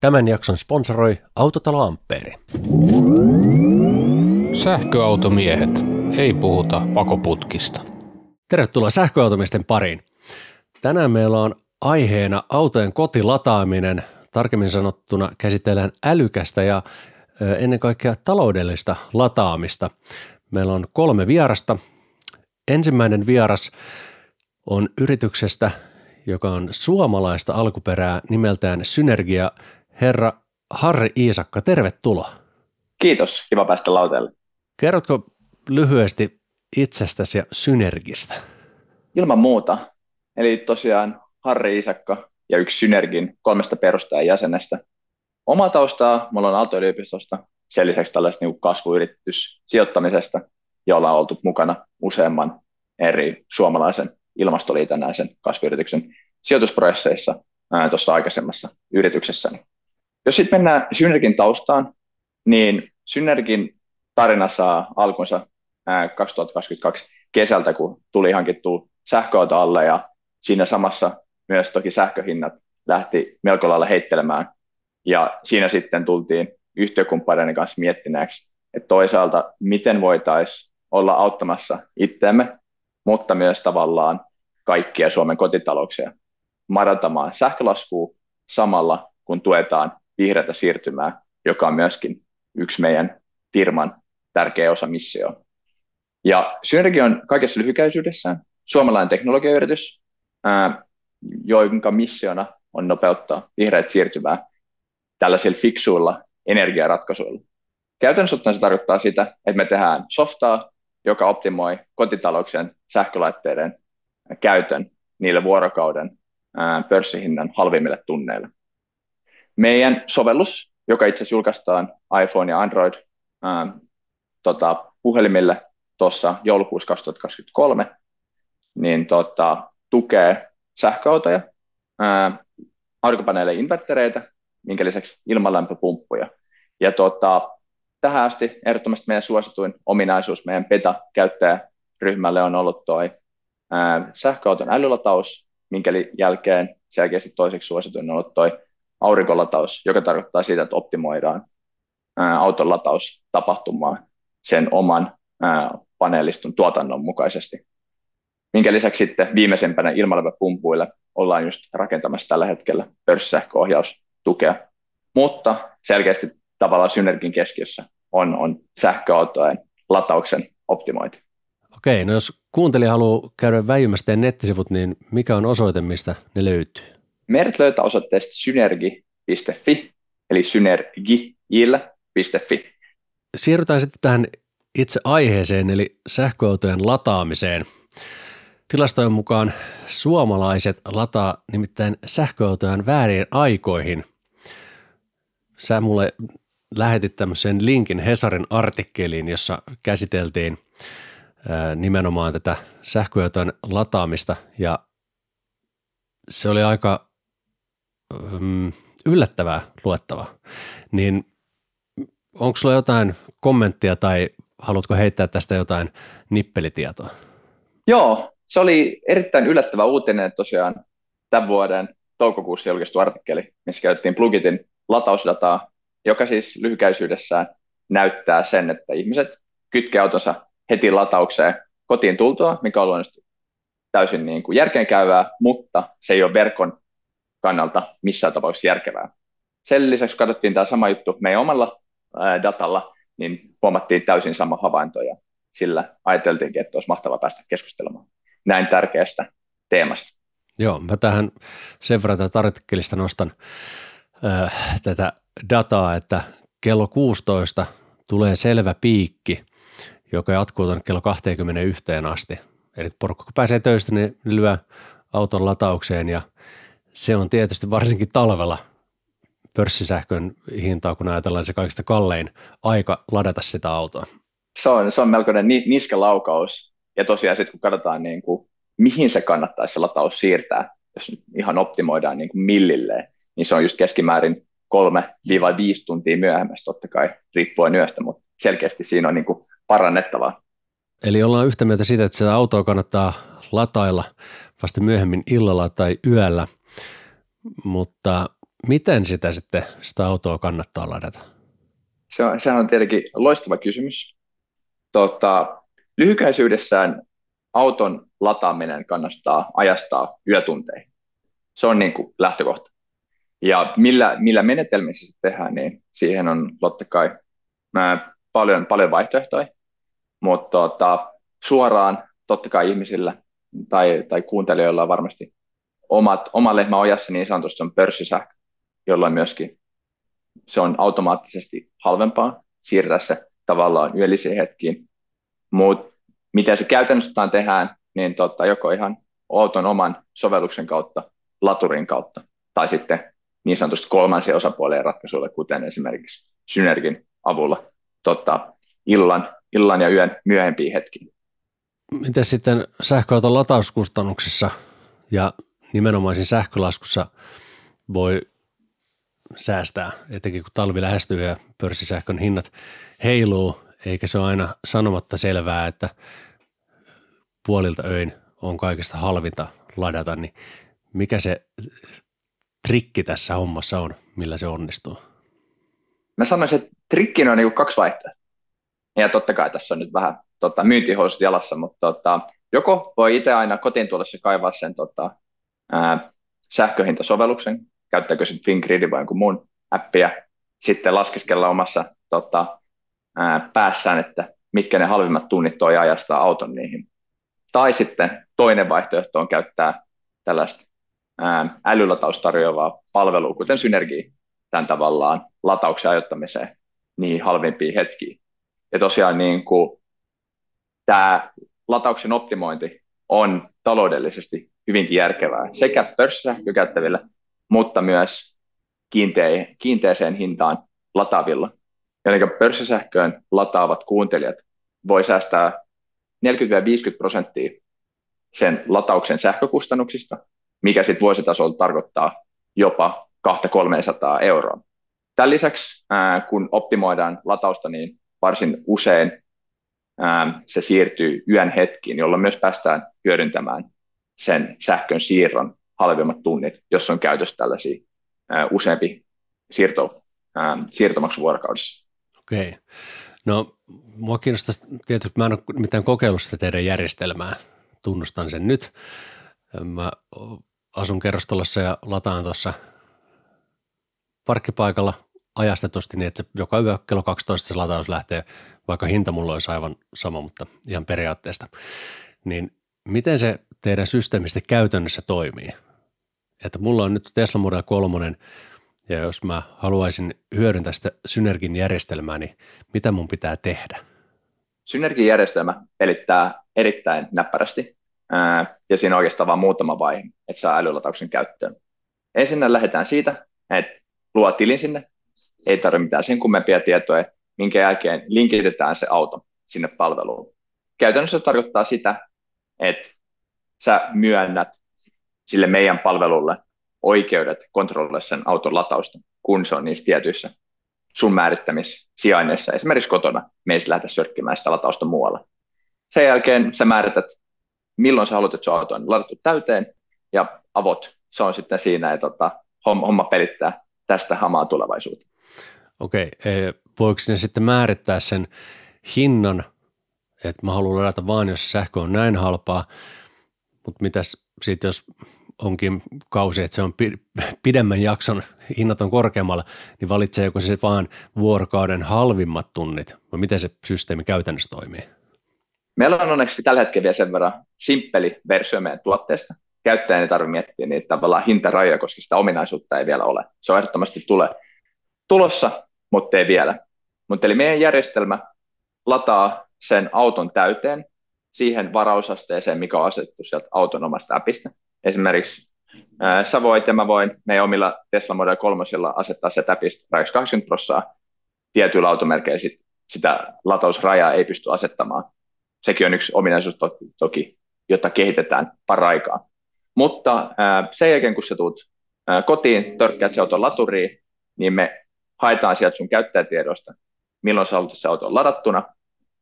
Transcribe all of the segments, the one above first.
Tämän jakson sponsoroi Autotalo Ampeeri. Sähköautomiehet. Ei puhuta pakoputkista. Tervetuloa sähköautomisten pariin. Tänään meillä on aiheena autojen kotilataaminen. Tarkemmin sanottuna käsitellään älykästä ja ennen kaikkea taloudellista lataamista. Meillä on kolme vierasta. Ensimmäinen vieras on yrityksestä, joka on suomalaista alkuperää nimeltään Synergia. Herra Harri Iisakka, tervetuloa. Kiitos, kiva päästä lauteelle. Kerrotko lyhyesti itsestäsi ja Synergistä? Ilman muuta. Eli tosiaan Harri Iisakka ja yksi Synergin kolmesta perustajan jäsenestä. Oma taustaa, mulla on Aalto-yliopistosta, sen lisäksi tällaista niin kasvuyritys sijoittamisesta, jolla on oltu mukana useamman eri suomalaisen ilmastoliitännäisen kasvuyrityksen sijoitusprosesseissa tuossa aikaisemmassa yrityksessäni. Jos sitten mennään Synergin taustaan, niin Synergin tarina saa alkunsa 2022 kesältä, kun tuli hankittu sähköauto alle ja siinä samassa myös toki sähköhinnat lähti melko lailla heittelemään. Ja siinä sitten tultiin yhtiökumppaneiden kanssa miettineeksi, että toisaalta miten voitaisiin olla auttamassa itseämme, mutta myös tavallaan kaikkia Suomen kotitalouksia madaltamaan sähkölaskua samalla, kun tuetaan vihreätä siirtymää, joka on myöskin yksi meidän firman tärkeä osa missio. Ja Synergi on kaikessa lyhykäisyydessään suomalainen teknologiayritys, jonka missiona on nopeuttaa vihreät siirtymää tällaisilla fiksuilla energiaratkaisuilla. Käytännössä ottaen se tarkoittaa sitä, että me tehdään softaa, joka optimoi kotitalouksien sähkölaitteiden käytön niille vuorokauden pörssihinnan halvimmille tunneille. Meidän sovellus, joka itse asiassa julkaistaan iPhone ja Android ää, tota, puhelimille tuossa joulukuussa 2023, niin tota, tukee sähköautoja, aurinkopaneeleja, invertereitä, minkä lisäksi ilmalämpöpumppuja. Ja tota, tähän asti ehdottomasti meidän suosituin ominaisuus meidän beta-käyttäjäryhmälle on ollut tuo sähköauton älylataus, minkä jälkeen selkeästi toiseksi suosituin on ollut tuo aurinkolataus, joka tarkoittaa sitä, että optimoidaan auton lataustapahtumaa sen oman paneelistun tuotannon mukaisesti. Minkä lisäksi sitten viimeisempänä ilmalämpöpumpuille ollaan just rakentamassa tällä hetkellä pörssisähköohjaustukea. Mutta selkeästi tavallaan synergin keskiössä on, on sähköautojen latauksen optimointi. Okei, no jos kuuntelija haluaa käydä väijymästä nettisivut, niin mikä on osoite, mistä ne löytyy? Meidät löytää osoitteesta synergi.fi, eli synergi.fi. Siirrytään sitten tähän itse aiheeseen, eli sähköautojen lataamiseen. Tilastojen mukaan suomalaiset lataa nimittäin sähköautojen väärin aikoihin. Sä mulle lähetit tämmöisen linkin Hesarin artikkeliin, jossa käsiteltiin nimenomaan tätä sähköautojen lataamista ja se oli aika yllättävää luettavaa. Niin onko sulla jotain kommenttia tai haluatko heittää tästä jotain nippelitietoa? Joo, se oli erittäin yllättävä uutinen tosiaan tämän vuoden toukokuussa julkaistu artikkeli, missä käytettiin Plugitin latausdataa, joka siis lyhykäisyydessään näyttää sen, että ihmiset kytkee autonsa heti lataukseen kotiin tultua, mikä on luonnollisesti täysin niin kuin järkeenkäyvää, mutta se ei ole verkon kannalta missään tapauksessa järkevää. Sen lisäksi katsottiin tämä sama juttu meidän omalla datalla, niin huomattiin täysin sama havainto ja sillä ajateltiinkin, että olisi mahtavaa päästä keskustelemaan näin tärkeästä teemasta. Joo, mä tähän sen verran tätä artikkelista nostan äh, tätä dataa, että kello 16 tulee selvä piikki, joka jatkuu tuonne kello 21 asti. Eli porukka kun pääsee töistä, niin lyö auton lataukseen ja se on tietysti varsinkin talvella pörssisähkön hintaa, kun ajatellaan se kaikista kallein aika ladata sitä autoa. Se on, se on melkoinen niskelaukaus. Ja tosiaan sitten kun katsotaan, niin kuin, mihin se kannattaisi se lataus siirtää, jos ihan optimoidaan niin kuin millilleen, niin se on just keskimäärin 3-5 tuntia myöhemmässä totta kai, riippuen yöstä, mutta selkeästi siinä on niin kuin parannettavaa. Eli ollaan yhtä mieltä siitä, että se autoa kannattaa latailla vasta myöhemmin illalla tai yöllä, mutta miten sitä sitten, sitä autoa kannattaa ladata? Se on, sehän on tietenkin loistava kysymys. Tota, lyhykäisyydessään auton lataaminen kannattaa ajastaa yötunteihin. Se on niin kuin lähtökohta. Ja millä, millä menetelmissä se tehdään, niin siihen on totta kai paljon, paljon vaihtoehtoja, mutta tota, suoraan totta kai ihmisillä tai, tai kuuntelijoilla on varmasti omat, oma lehmä ojassa niin sanotusti on pörssisähkö, jolloin myöskin se on automaattisesti halvempaa siirtää se tavallaan yöllisiin hetkiin. Mutta miten se käytännössä tehdään, niin tota, joko ihan auton oman sovelluksen kautta, laturin kautta, tai sitten niin sanotusti kolmansien osapuolien ratkaisuille, kuten esimerkiksi Synergin avulla tota, illan, illan ja yön myöhempiin hetkiin. Miten sitten sähköauton latauskustannuksissa ja nimenomaan sähkölaskussa voi säästää, etenkin kun talvi lähestyy ja pörssisähkön hinnat heiluu, eikä se ole aina sanomatta selvää, että puolilta öin on kaikista halvinta ladata, niin mikä se trikki tässä hommassa on, millä se onnistuu? Mä sanoisin, että trikki on niin kaksi vaihtoehtoa. Ja totta kai tässä on nyt vähän tota, myyntihousut jalassa, mutta tota, joko voi itse aina kotiin tullessa kaivaa sen tota, sähköhintasovelluksen, käyttääkö sitten Fingridin vai jonkun muun appia, sitten laskeskella omassa tota, ää, päässään, että mitkä ne halvimmat tunnit toi ajastaa auton niihin. Tai sitten toinen vaihtoehto on käyttää tällaista ää, älylataus tarjoavaa palvelua, kuten Synergi, tämän tavallaan latauksen ajoittamiseen niin halvimpiin hetkiin. Ja tosiaan niin kuin, tämä latauksen optimointi on taloudellisesti hyvinkin järkevää sekä pörssisähkökäyttävillä, mutta myös kiinteä, kiinteeseen hintaan lataavilla. Eli pörssisähköön lataavat kuuntelijat voi säästää 40-50 prosenttia sen latauksen sähkökustannuksista, mikä sitten vuositasolla tarkoittaa jopa 200-300 euroa. Tämän lisäksi, kun optimoidaan latausta, niin varsin usein se siirtyy yön hetkiin, jolloin myös päästään hyödyntämään sen sähkön siirron halvemmat tunnit, jos on käytössä tällaisia useampi siirto, siirtomaksuvuorokaudessa. Okei. No, mua kiinnostaa tietysti, mä en ole mitään kokeillut sitä teidän järjestelmää, tunnustan sen nyt. Mä asun kerrostalossa ja lataan tuossa parkkipaikalla ajastetusti niin, että se joka yö kello 12 se lataus lähtee, vaikka hinta mulla olisi aivan sama, mutta ihan periaatteesta. Niin miten se teidän systeemi käytännössä toimii? Että mulla on nyt Tesla Model 3, ja jos mä haluaisin hyödyntää sitä Synergin järjestelmää, niin mitä mun pitää tehdä? Synergin järjestelmä pelittää erittäin näppärästi, ja siinä on oikeastaan vain muutama vaihe, että saa älylatauksen käyttöön. Ensin lähdetään siitä, että luo tilin sinne, ei tarvitse mitään sen kummempia tietoja, minkä jälkeen linkitetään se auto sinne palveluun. Käytännössä se tarkoittaa sitä, että sä myönnät sille meidän palvelulle oikeudet kontrolloida sen auton latausta, kun se on niissä tietyissä sun määrittämissä sijainneissa, esimerkiksi kotona, me ei lähdetä sörkkimään sitä latausta muualla. Sen jälkeen sä määrität, milloin sä haluat, että sun auto on ladattu täyteen, ja avot, se on sitten siinä, että tota, homma, pelittää tästä hamaa tulevaisuutta. Okei, e, voiko ne sitten määrittää sen hinnan, että mä haluan ladata vaan, jos sähkö on näin halpaa, mutta mitäs sitten, jos onkin kausi, että se on pidemmän jakson, hinnat on korkeammalla, niin valitseeko se vaan vuorokauden halvimmat tunnit, vai miten se systeemi käytännössä toimii? Meillä on onneksi tällä hetkellä vielä sen verran simppeli versio meidän tuotteesta. Käyttäjän ei tarvitse miettiä niitä tavallaan hintarajoja, koska sitä ominaisuutta ei vielä ole. Se on ehdottomasti tule, tulossa, mutta ei vielä. Mutta eli meidän järjestelmä lataa sen auton täyteen siihen varausasteeseen, mikä on asetettu sieltä auton omasta appista. Esimerkiksi ää, sä voit ja mä voin meidän omilla Tesla Model 3 asettaa se täpistä 80 prosenttia. Tietyillä automerkeillä sit, sitä latausrajaa ei pysty asettamaan. Sekin on yksi ominaisuus to- toki, jota kehitetään paraikaa. Mutta ää, sen jälkeen, kun sä tuut ää, kotiin, törkkäät se auton laturiin, niin me haetaan sieltä sun käyttäjätiedosta, milloin sä haluat se auto ladattuna.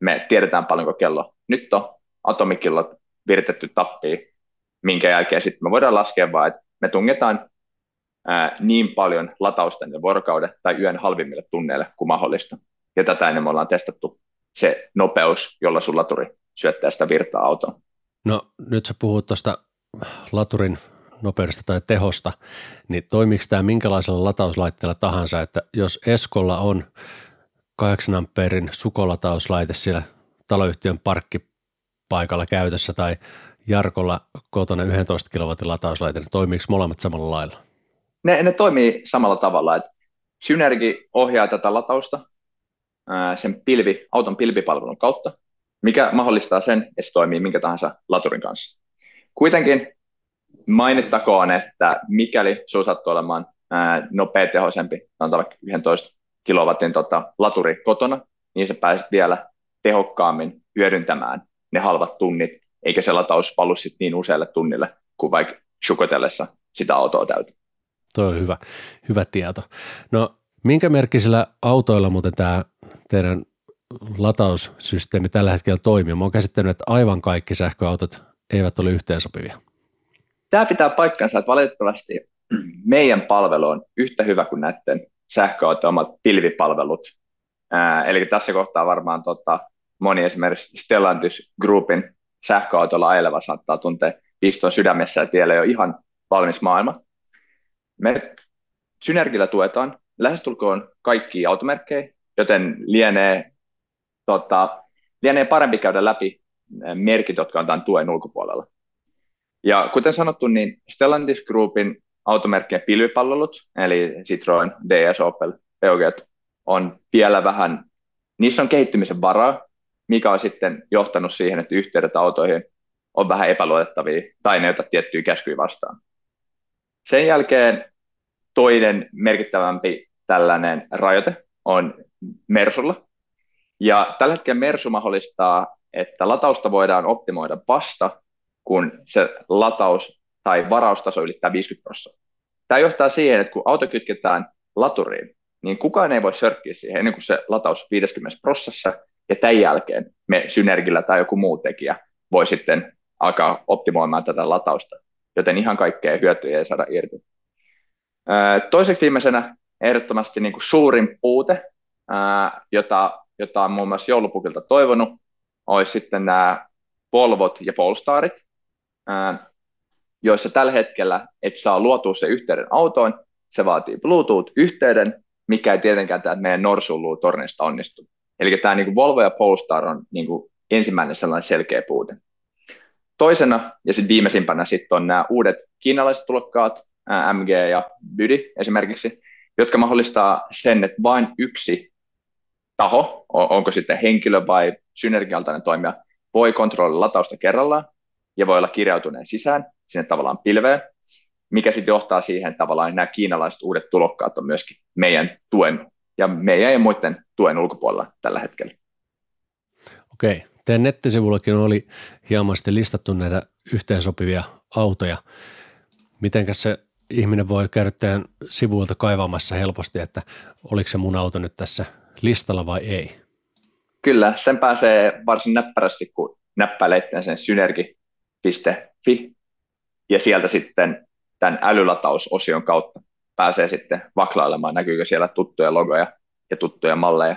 Me tiedetään paljonko kello nyt on, atomikillot viritetty tappiin, minkä jälkeen sitten me voidaan laskea vaan, että me tungetaan ää, niin paljon latausta vuorokauden tai yön halvimmille tunneille kuin mahdollista. Ja tätä ennen me ollaan testattu se nopeus, jolla sun laturi syöttää sitä virtaa autoon. No nyt sä puhut tuosta laturin nopeudesta tai tehosta, niin toimiiko tämä minkälaisella latauslaitteella tahansa, että jos Eskolla on 8 ampeerin sukolatauslaite siellä taloyhtiön parkkipaikalla käytössä tai Jarkolla kotona 11 kilowatin latauslaite, niin toimiiko molemmat samalla lailla? Ne, ne toimii samalla tavalla, että Synergi ohjaa tätä latausta sen pilvi, auton pilvipalvelun kautta, mikä mahdollistaa sen, että se toimii minkä tahansa laturin kanssa. Kuitenkin mainittakoon, että mikäli sinulla sattuu olemaan nopea tehoisempi, sanotaan vaikka 11 kilowatin tota, laturi kotona, niin sä pääset vielä tehokkaammin hyödyntämään ne halvat tunnit, eikä se lataus valu sit niin usealle tunnille kuin vaikka shukotellessa sitä autoa täytyy. Tuo on hyvä, hyvä tieto. No minkä merkkisillä autoilla muuten tämä teidän lataussysteemi tällä hetkellä toimii? Mä oon käsittänyt, että aivan kaikki sähköautot eivät ole yhteensopivia. Tämä pitää paikkansa, että valitettavasti meidän palvelu on yhtä hyvä kuin näiden sähköautojen omat pilvipalvelut. Ää, eli tässä kohtaa varmaan tota, moni esimerkiksi Stellantis Groupin sähköautolla ajeleva saattaa tuntea piston sydämessä ja tiellä jo ihan valmis maailma. Me Synergillä tuetaan lähestulkoon kaikki automerkkejä, joten lienee, tota, lienee parempi käydä läpi merkit, jotka on tämän tuen ulkopuolella. Ja kuten sanottu, niin Stellantis Groupin automerkkien pilvipalvelut, eli Citroen, DS, Opel, Peugeot, on vielä vähän, niissä on kehittymisen varaa, mikä on sitten johtanut siihen, että yhteydet autoihin on vähän epäluotettavia tai ne ota tiettyjä käskyjä vastaan. Sen jälkeen toinen merkittävämpi tällainen rajoite on Mersulla. Ja tällä hetkellä Mersu mahdollistaa, että latausta voidaan optimoida vasta, kun se lataus tai varaustaso ylittää 50 prosenttia. Tämä johtaa siihen, että kun auto kytketään laturiin, niin kukaan ei voi sörkkiä siihen ennen kuin se lataus 50 prosessissa, ja tämän jälkeen me Synergillä tai joku muu tekijä voi sitten alkaa optimoimaan tätä latausta, joten ihan kaikkea hyötyjä ei saada irti. Toiseksi viimeisenä ehdottomasti niin kuin suurin puute, jota, jota on muun muassa joulupukilta toivonut, olisi sitten nämä Volvot ja Polestarit, joissa tällä hetkellä et saa luotua se yhteyden autoon, se vaatii Bluetooth-yhteyden, mikä ei tietenkään tämä meidän norsuluu tornista onnistu. Eli tämä niin kuin Volvo ja Polestar on niin kuin ensimmäinen sellainen selkeä puute. Toisena ja sitten viimeisimpänä sitten on nämä uudet kiinalaiset tulokkaat, MG ja Bydi esimerkiksi, jotka mahdollistaa sen, että vain yksi taho, onko sitten henkilö vai synergialtainen toimija, voi kontrolloida latausta kerrallaan ja voi olla kirjautuneen sisään sinne tavallaan pilveen, mikä sitten johtaa siihen, että tavallaan nämä kiinalaiset uudet tulokkaat on myöskin meidän tuen ja meidän ja muiden tuen ulkopuolella tällä hetkellä. Okei. Teidän nettisivullakin oli hieman sitten listattu näitä yhteensopivia autoja. Mitenkäs se ihminen voi käydä teidän sivuilta kaivamassa helposti, että oliko se mun auto nyt tässä listalla vai ei? Kyllä, sen pääsee varsin näppärästi, kun näppäilee sen synergi.fi ja sieltä sitten tämän älylatausosion kautta pääsee sitten vaklailemaan, näkyykö siellä tuttuja logoja ja tuttuja malleja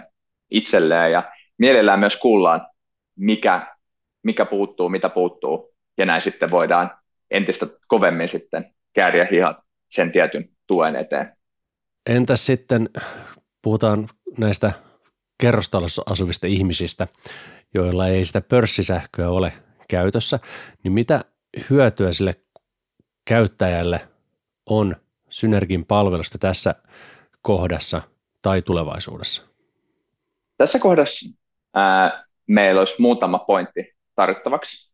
itselleen ja mielellään myös kuullaan, mikä, mikä puuttuu, mitä puuttuu ja näin sitten voidaan entistä kovemmin sitten kääriä hihat sen tietyn tuen eteen. Entäs sitten, puhutaan näistä kerrostalossa asuvista ihmisistä, joilla ei sitä pörssisähköä ole käytössä, niin mitä hyötyä sille käyttäjälle on Synergin palvelusta tässä kohdassa tai tulevaisuudessa? Tässä kohdassa ää, meillä olisi muutama pointti tarvittavaksi.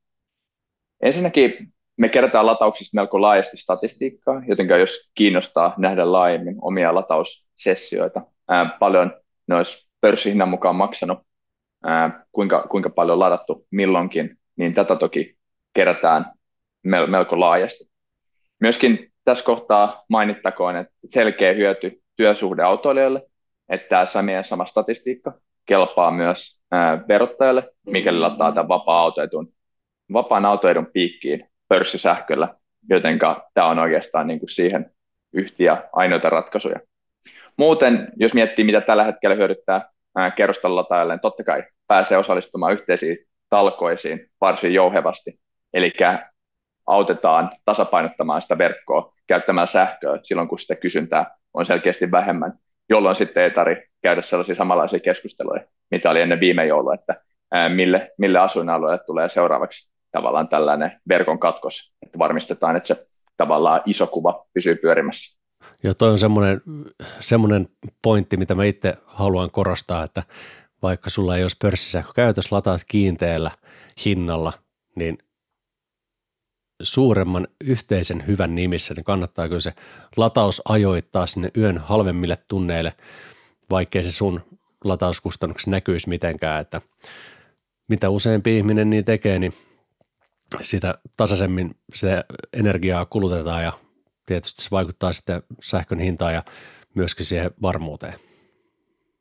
Ensinnäkin me kerätään latauksista melko laajasti statistiikkaa, joten jos kiinnostaa nähdä laajemmin omia lataussessioita, ää, paljon ne olisi pörssihinnan mukaan maksanut, ää, kuinka, kuinka paljon ladattu milloinkin, niin tätä toki kerätään melko laajasti. Myöskin tässä kohtaa mainittakoon, että selkeä hyöty työsuhdeautoilijoille, että tämä meidän sama statistiikka kelpaa myös verottajalle, mikäli lataa tämän vapaa-autoedun, vapaan autoedun piikkiin pörssisähköllä, joten tämä on oikeastaan niin kuin siihen yhtiä ainoita ratkaisuja. Muuten, jos miettii, mitä tällä hetkellä hyödyttää kerrostalolataajalle, niin totta kai pääsee osallistumaan yhteisiin talkoisiin varsin jouhevasti. Eli autetaan tasapainottamaan sitä verkkoa käyttämään sähköä silloin, kun sitä kysyntää on selkeästi vähemmän, jolloin sitten ei tarvitse käydä sellaisia samanlaisia keskusteluja, mitä oli ennen viime joulua, että mille, mille asuinalueelle tulee seuraavaksi tavallaan tällainen verkon katkos, että varmistetaan, että se tavallaan iso kuva pysyy pyörimässä. Joo, toi on semmoinen, semmoinen pointti, mitä mä itse haluan korostaa, että vaikka sulla ei olisi pörssisähkö käytös, lataat kiinteällä hinnalla, niin suuremman yhteisen hyvän nimissä, niin kannattaa kyllä se lataus ajoittaa sinne yön halvemmille tunneille, vaikkei se sun latauskustannuksessa näkyisi mitenkään, että mitä useampi ihminen niin tekee, niin sitä tasaisemmin se energiaa kulutetaan ja tietysti se vaikuttaa sitten sähkön hintaan ja myöskin siihen varmuuteen.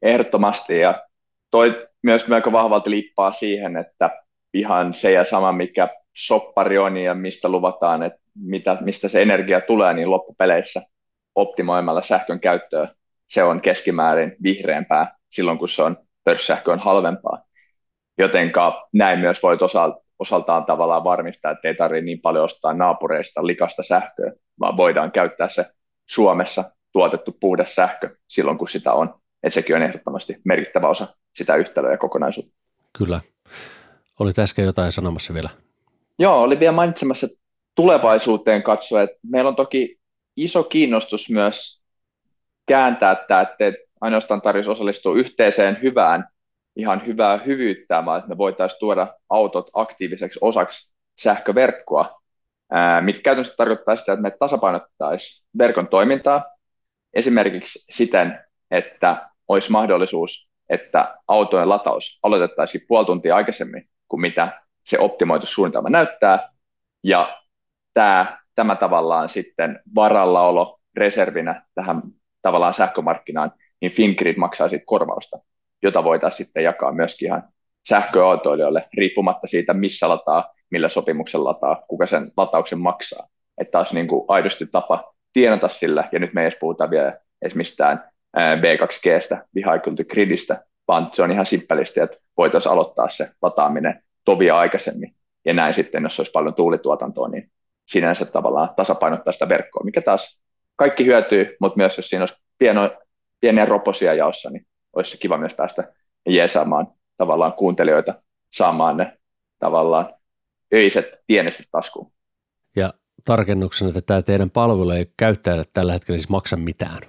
Ehdottomasti ja toi myös melko vahvalti liippaa siihen, että ihan se ja sama, mikä soppari on ja mistä luvataan, että mitä, mistä se energia tulee, niin loppupeleissä optimoimalla sähkön käyttöä se on keskimäärin vihreämpää silloin, kun se on pörssisähkö on halvempaa. Jotenka näin myös voit osalta, osaltaan tavallaan varmistaa, että ei tarvitse niin paljon ostaa naapureista likasta sähköä, vaan voidaan käyttää se Suomessa tuotettu puhdas sähkö silloin, kun sitä on. Että sekin on ehdottomasti merkittävä osa sitä yhtälöä ja kokonaisuutta. Kyllä. Oli äsken jotain sanomassa vielä? Joo, oli vielä mainitsemassa tulevaisuuteen katsoa, että meillä on toki iso kiinnostus myös kääntää tämä, että ainoastaan tarvitsisi osallistua yhteiseen hyvään, ihan hyvää hyvyyttä, vaan että me voitaisiin tuoda autot aktiiviseksi osaksi sähköverkkoa, mikä käytännössä tarkoittaa sitä, että me tasapainottaisiin verkon toimintaa esimerkiksi siten, että olisi mahdollisuus, että autojen lataus aloitettaisiin puoli tuntia aikaisemmin kuin mitä se optimoitu suunnitelma näyttää, ja tämä, tämä tavallaan sitten varallaolo reservinä tähän tavallaan sähkömarkkinaan, niin Fingrid maksaa siitä korvausta, jota voitaisiin sitten jakaa myöskin ihan sähköautoilijoille, riippumatta siitä, missä lataa, millä sopimuksen lataa, kuka sen latauksen maksaa. Että taas niin kuin aidosti tapa tienata sillä, ja nyt me ei edes puhuta vielä edes mistään B2Gstä, Vehicle Gridistä, vaan se on ihan simppelisti, että voitaisiin aloittaa se lataaminen tovia aikaisemmin, ja näin sitten, jos olisi paljon tuulituotantoa, niin sinänsä tavallaan tasapainottaa sitä verkkoa, mikä taas kaikki hyötyy, mutta myös jos siinä olisi pieno, pieniä roposia jaossa, niin olisi kiva myös päästä jeesaamaan tavallaan kuuntelijoita saamaan ne tavallaan öiset pienestä taskuun. Ja tarkennuksena, että tämä teidän palvelu ei käyttäjälle tällä hetkellä siis maksa mitään.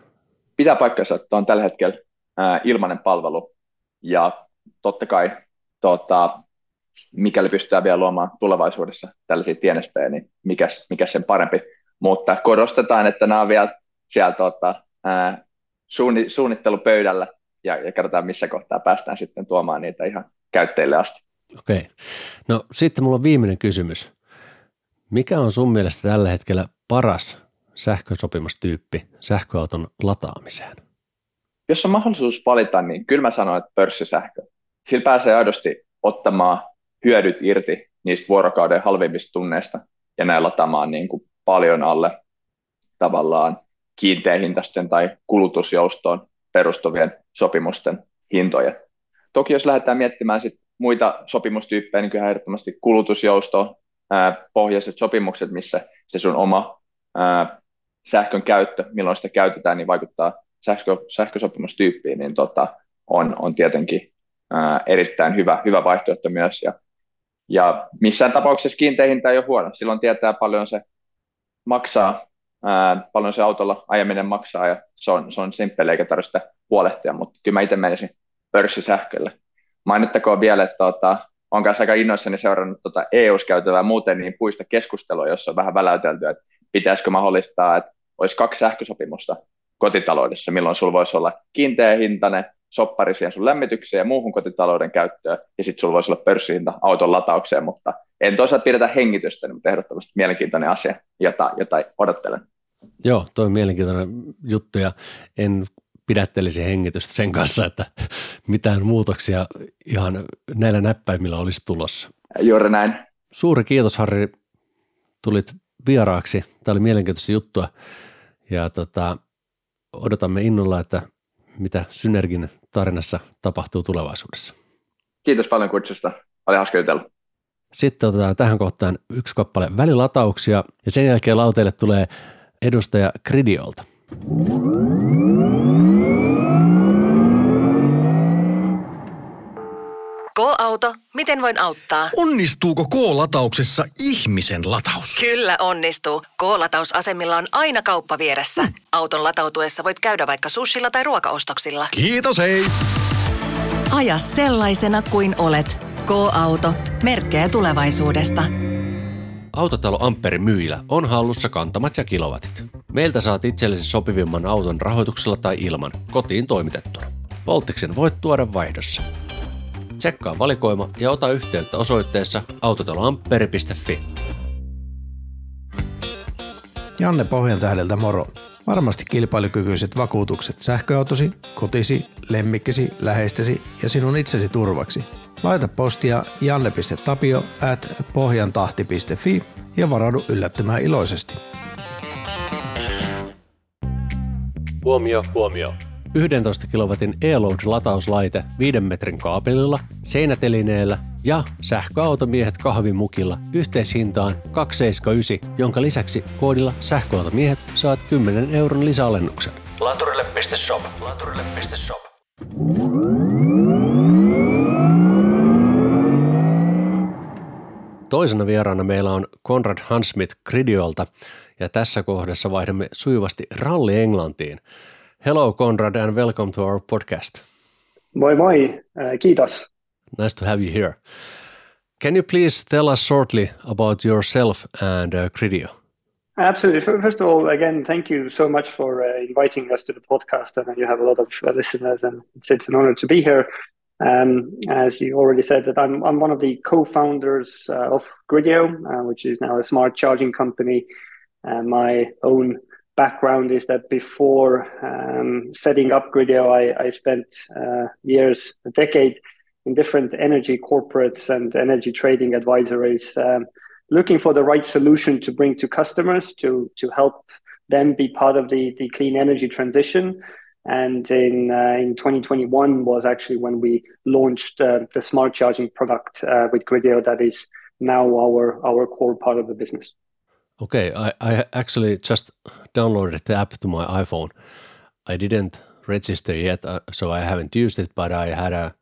Pitää paikkansa, että on tällä hetkellä ää, ilmainen palvelu ja totta kai tota, mikäli pystytään vielä luomaan tulevaisuudessa tällaisia tienestejä, niin mikä, mikä sen parempi. Mutta korostetaan, että nämä on vielä siellä tuota, ää, suunni, suunnittelupöydällä ja, ja katsotaan, missä kohtaa päästään sitten tuomaan niitä ihan käyttäjille asti. Okei. No sitten mulla on viimeinen kysymys. Mikä on sun mielestä tällä hetkellä paras sähkösopimustyyppi sähköauton lataamiseen? Jos on mahdollisuus valita, niin kyllä mä sanon, että pörssisähkö. Sillä pääsee aidosti ottamaan hyödyt irti niistä vuorokauden halvimmista tunneista ja näin lataamaan niin kuin paljon alle tavallaan kiinteähintaisten tai kulutusjoustoon perustuvien sopimusten hintoja. Toki jos lähdetään miettimään sit muita sopimustyyppejä, niin kyllä ehdottomasti kulutusjousto, ää, pohjaiset sopimukset, missä se sun oma ää, sähkön käyttö, milloin sitä käytetään, niin vaikuttaa sähkö, sähkösopimustyyppiin, niin tota, on, on tietenkin ää, erittäin hyvä, hyvä vaihtoehto myös. Ja ja missään tapauksessa kiinteä hinta ei ole huono. Silloin tietää paljon se maksaa, ää, paljon se autolla ajaminen maksaa ja se on, se on simppeli eikä tarvitse huolehtia, mutta kyllä mä itse menisin pörssisähkölle. Mainittakoon vielä, että tuota, on kanssa aika innoissani seurannut tuota EU-käytävää muuten niin puista keskustelua, jossa on vähän väläytelty, että pitäisikö mahdollistaa, että olisi kaksi sähkösopimusta kotitaloudessa, milloin sulla voisi olla kiinteä hintainen soppari siihen sun lämmitykseen ja muuhun kotitalouden käyttöön, ja sitten sulla voisi olla pörssihinta auton lataukseen, mutta en toisaalta pidetä hengitystä, mutta ehdottomasti mielenkiintoinen asia, jota, jota odottelen. Joo, toi on mielenkiintoinen juttu, ja en pidättelisi hengitystä sen kanssa, että mitään muutoksia ihan näillä näppäimillä olisi tulossa. Juuri näin. Suuri kiitos Harri, tulit vieraaksi. Tämä oli mielenkiintoista juttua Ja tota, odotamme innolla, että mitä Synergin tarinassa tapahtuu tulevaisuudessa. Kiitos paljon kutsusta. Oli hauska jutella. Sitten otetaan tähän kohtaan yksi kappale välilatauksia ja sen jälkeen lauteille tulee edustaja Kridiolta. K-auto, miten voin auttaa? Onnistuuko K-latauksessa ihmisen lataus? Kyllä onnistuu. K-latausasemilla on aina kauppa vieressä. Auton latautuessa voit käydä vaikka sushilla tai ruokaostoksilla. Kiitos hei! Aja sellaisena kuin olet. K-auto. Merkkejä tulevaisuudesta. Autotalo Amperin myyjillä on hallussa kantamat ja kilowatit. Meiltä saat itsellesi sopivimman auton rahoituksella tai ilman, kotiin toimitettuna. Polttiksen voit tuoda vaihdossa. Tsekkaa valikoima ja ota yhteyttä osoitteessa autotaloamperi.fi. Janne Pohjantähdeltä moro. Varmasti kilpailukykyiset vakuutukset sähköautosi, kotisi, lemmikkisi, läheistesi ja sinun itsesi turvaksi. Laita postia janne.tapio at pohjantahti.fi ja varaudu yllättymään iloisesti. Huomio, huomio. 11 kilowatin e-load-latauslaite 5 metrin kaapelilla, seinätelineellä ja sähköautomiehet kahvimukilla yhteishintaan 279, jonka lisäksi koodilla sähköautomiehet saat 10 euron lisäalennuksen. Laturille.shop. Laturille.shop. Toisena vieraana meillä on Konrad Hansmith Gridiolta ja tässä kohdassa vaihdamme sujuvasti ralli Englantiin. Hello Konrad and welcome to our podcast. Moi moi, uh, kiitos. Nice to have you here. Can you please tell us shortly about yourself and uh, Cridio? Absolutely. First of all, again, thank you so much for uh, inviting us to the podcast. And you have a lot of uh, listeners, and it's, it's an honor to be here. Um, as you already said, that I'm, I'm one of the co-founders uh, of Gridio, uh, which is now a smart charging company. my own background is that before um, setting up Gridio, I, I spent uh, years, a decade, in different energy corporates and energy trading advisories, um, looking for the right solution to bring to customers to to help them be part of the the clean energy transition. And in uh, in 2021 was actually when we launched uh, the smart charging product uh, with Gridio that is now our our core part of the business. Okay, I, I actually just downloaded the app to my iPhone. I didn't register yet, uh, so I haven't used it, but I had a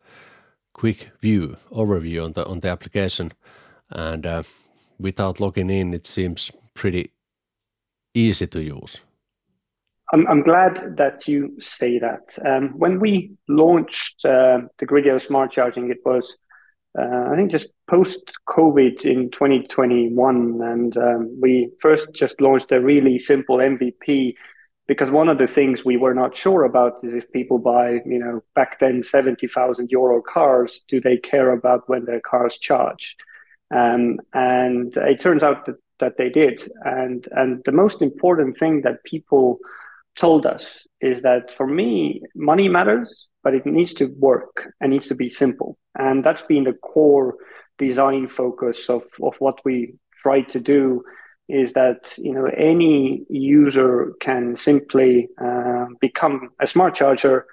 quick view overview on the on the application, and uh, without logging in, it seems pretty easy to use. I'm, I'm glad that you say that. Um, when we launched uh, the Gridio Smart Charging, it was uh, I think just post COVID in 2021, and um, we first just launched a really simple MVP because one of the things we were not sure about is if people buy, you know, back then 70,000 euro cars, do they care about when their cars charge? Um, and it turns out that, that they did. And, and the most important thing that people told us is that for me, money matters, but it needs to work and needs to be simple. And that's been the core design focus of, of what we try to do is that you know any user can simply uh, become a smart charger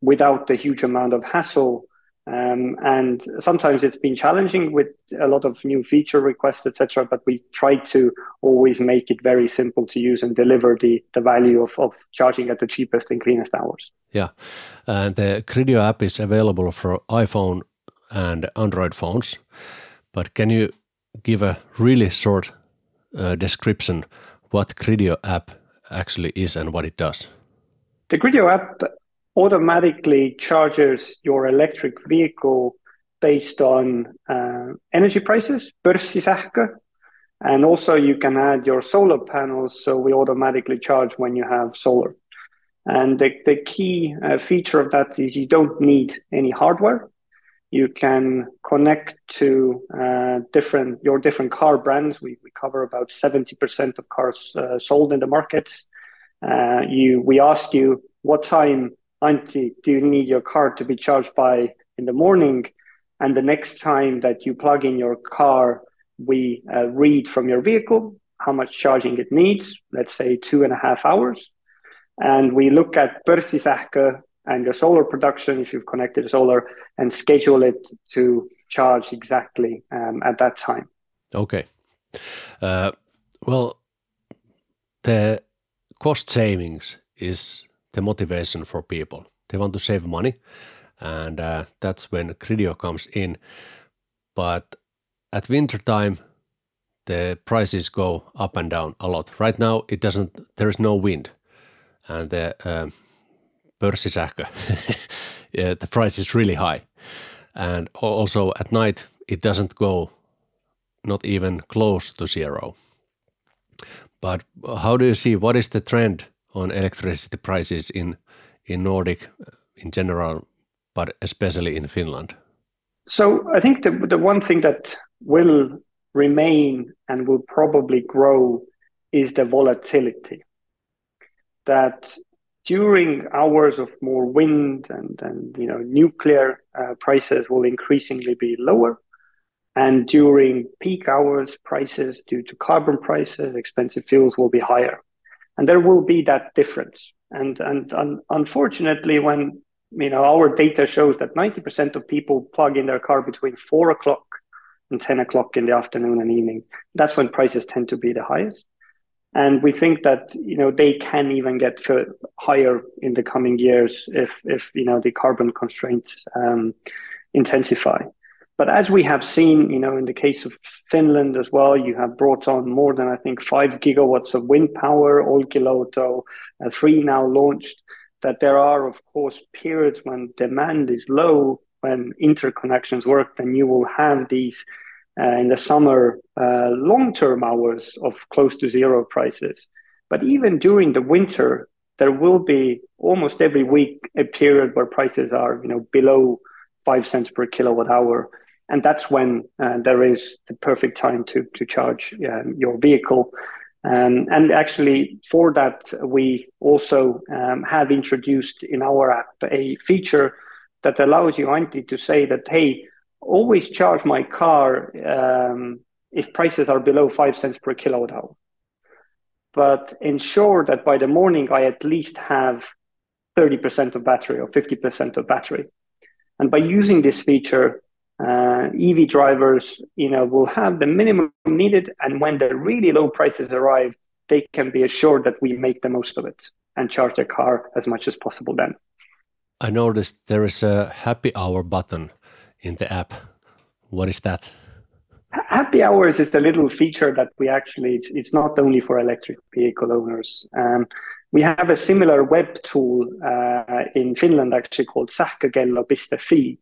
without a huge amount of hassle um, and sometimes it's been challenging with a lot of new feature requests, etc. But we try to always make it very simple to use and deliver the, the value of, of charging at the cheapest and cleanest hours. Yeah. And the Cridio app is available for iPhone and Android phones. But can you give a really short uh, description what Cridio app actually is and what it does? The Cridio app automatically charges your electric vehicle based on uh, energy prices, börssisähkö, and also you can add your solar panels, so we automatically charge when you have solar. And the, the key uh, feature of that is you don't need any hardware. You can connect to uh, different your different car brands. We, we cover about 70% of cars uh, sold in the markets. Uh, you we ask you what time Auntie, do you need your car to be charged by in the morning? And the next time that you plug in your car, we uh, read from your vehicle how much charging it needs, let's say two and a half hours. and we look at pörssisähkö and your solar production if you've connected solar and schedule it to charge exactly um, at that time. Okay. Uh, well, the cost savings is the motivation for people. They want to save money, and uh, that's when Cridio comes in. But at winter time, the prices go up and down a lot. Right now, it doesn't. There is no wind, and the um, pörssisähkö, yeah, the price is really high, and also at night it doesn't go, not even close to zero. But how do you see what is the trend on electricity prices in in Nordic in general, but especially in Finland? So I think the the one thing that will remain and will probably grow is the volatility. That during hours of more wind and, and you know nuclear uh, prices will increasingly be lower and during peak hours prices due to carbon prices expensive fuels will be higher and there will be that difference and and un- unfortunately when you know our data shows that 90% of people plug in their car between 4 o'clock and 10 o'clock in the afternoon and evening that's when prices tend to be the highest and we think that you know they can even get higher in the coming years if if you know the carbon constraints um, intensify. But as we have seen, you know, in the case of Finland as well, you have brought on more than I think five gigawatts of wind power, Olkiluoto, uh, three now launched. That there are, of course, periods when demand is low, when interconnections work, then you will have these uh, in the summer uh, long-term hours of close to zero prices. But even during the winter, there will be almost every week a period where prices are, you know, below five cents per kilowatt hour, and that's when uh, there is the perfect time to to charge um, your vehicle. Um, and actually, for that, we also um, have introduced in our app a feature that allows you, Antti, to say that, hey, always charge my car um, if prices are below five cents per kilowatt hour. But ensure that by the morning I at least have 30% of battery or 50% of battery. And by using this feature, uh, EV drivers, you know, will have the minimum needed, and when the really low prices arrive, they can be assured that we make the most of it and charge their car as much as possible. Then, I noticed there is a happy hour button in the app. What is that? Happy hours is a little feature that we actually, it's, it's not only for electric vehicle owners. Um, we have a similar web tool uh, in Finland actually called sähkökello.fi.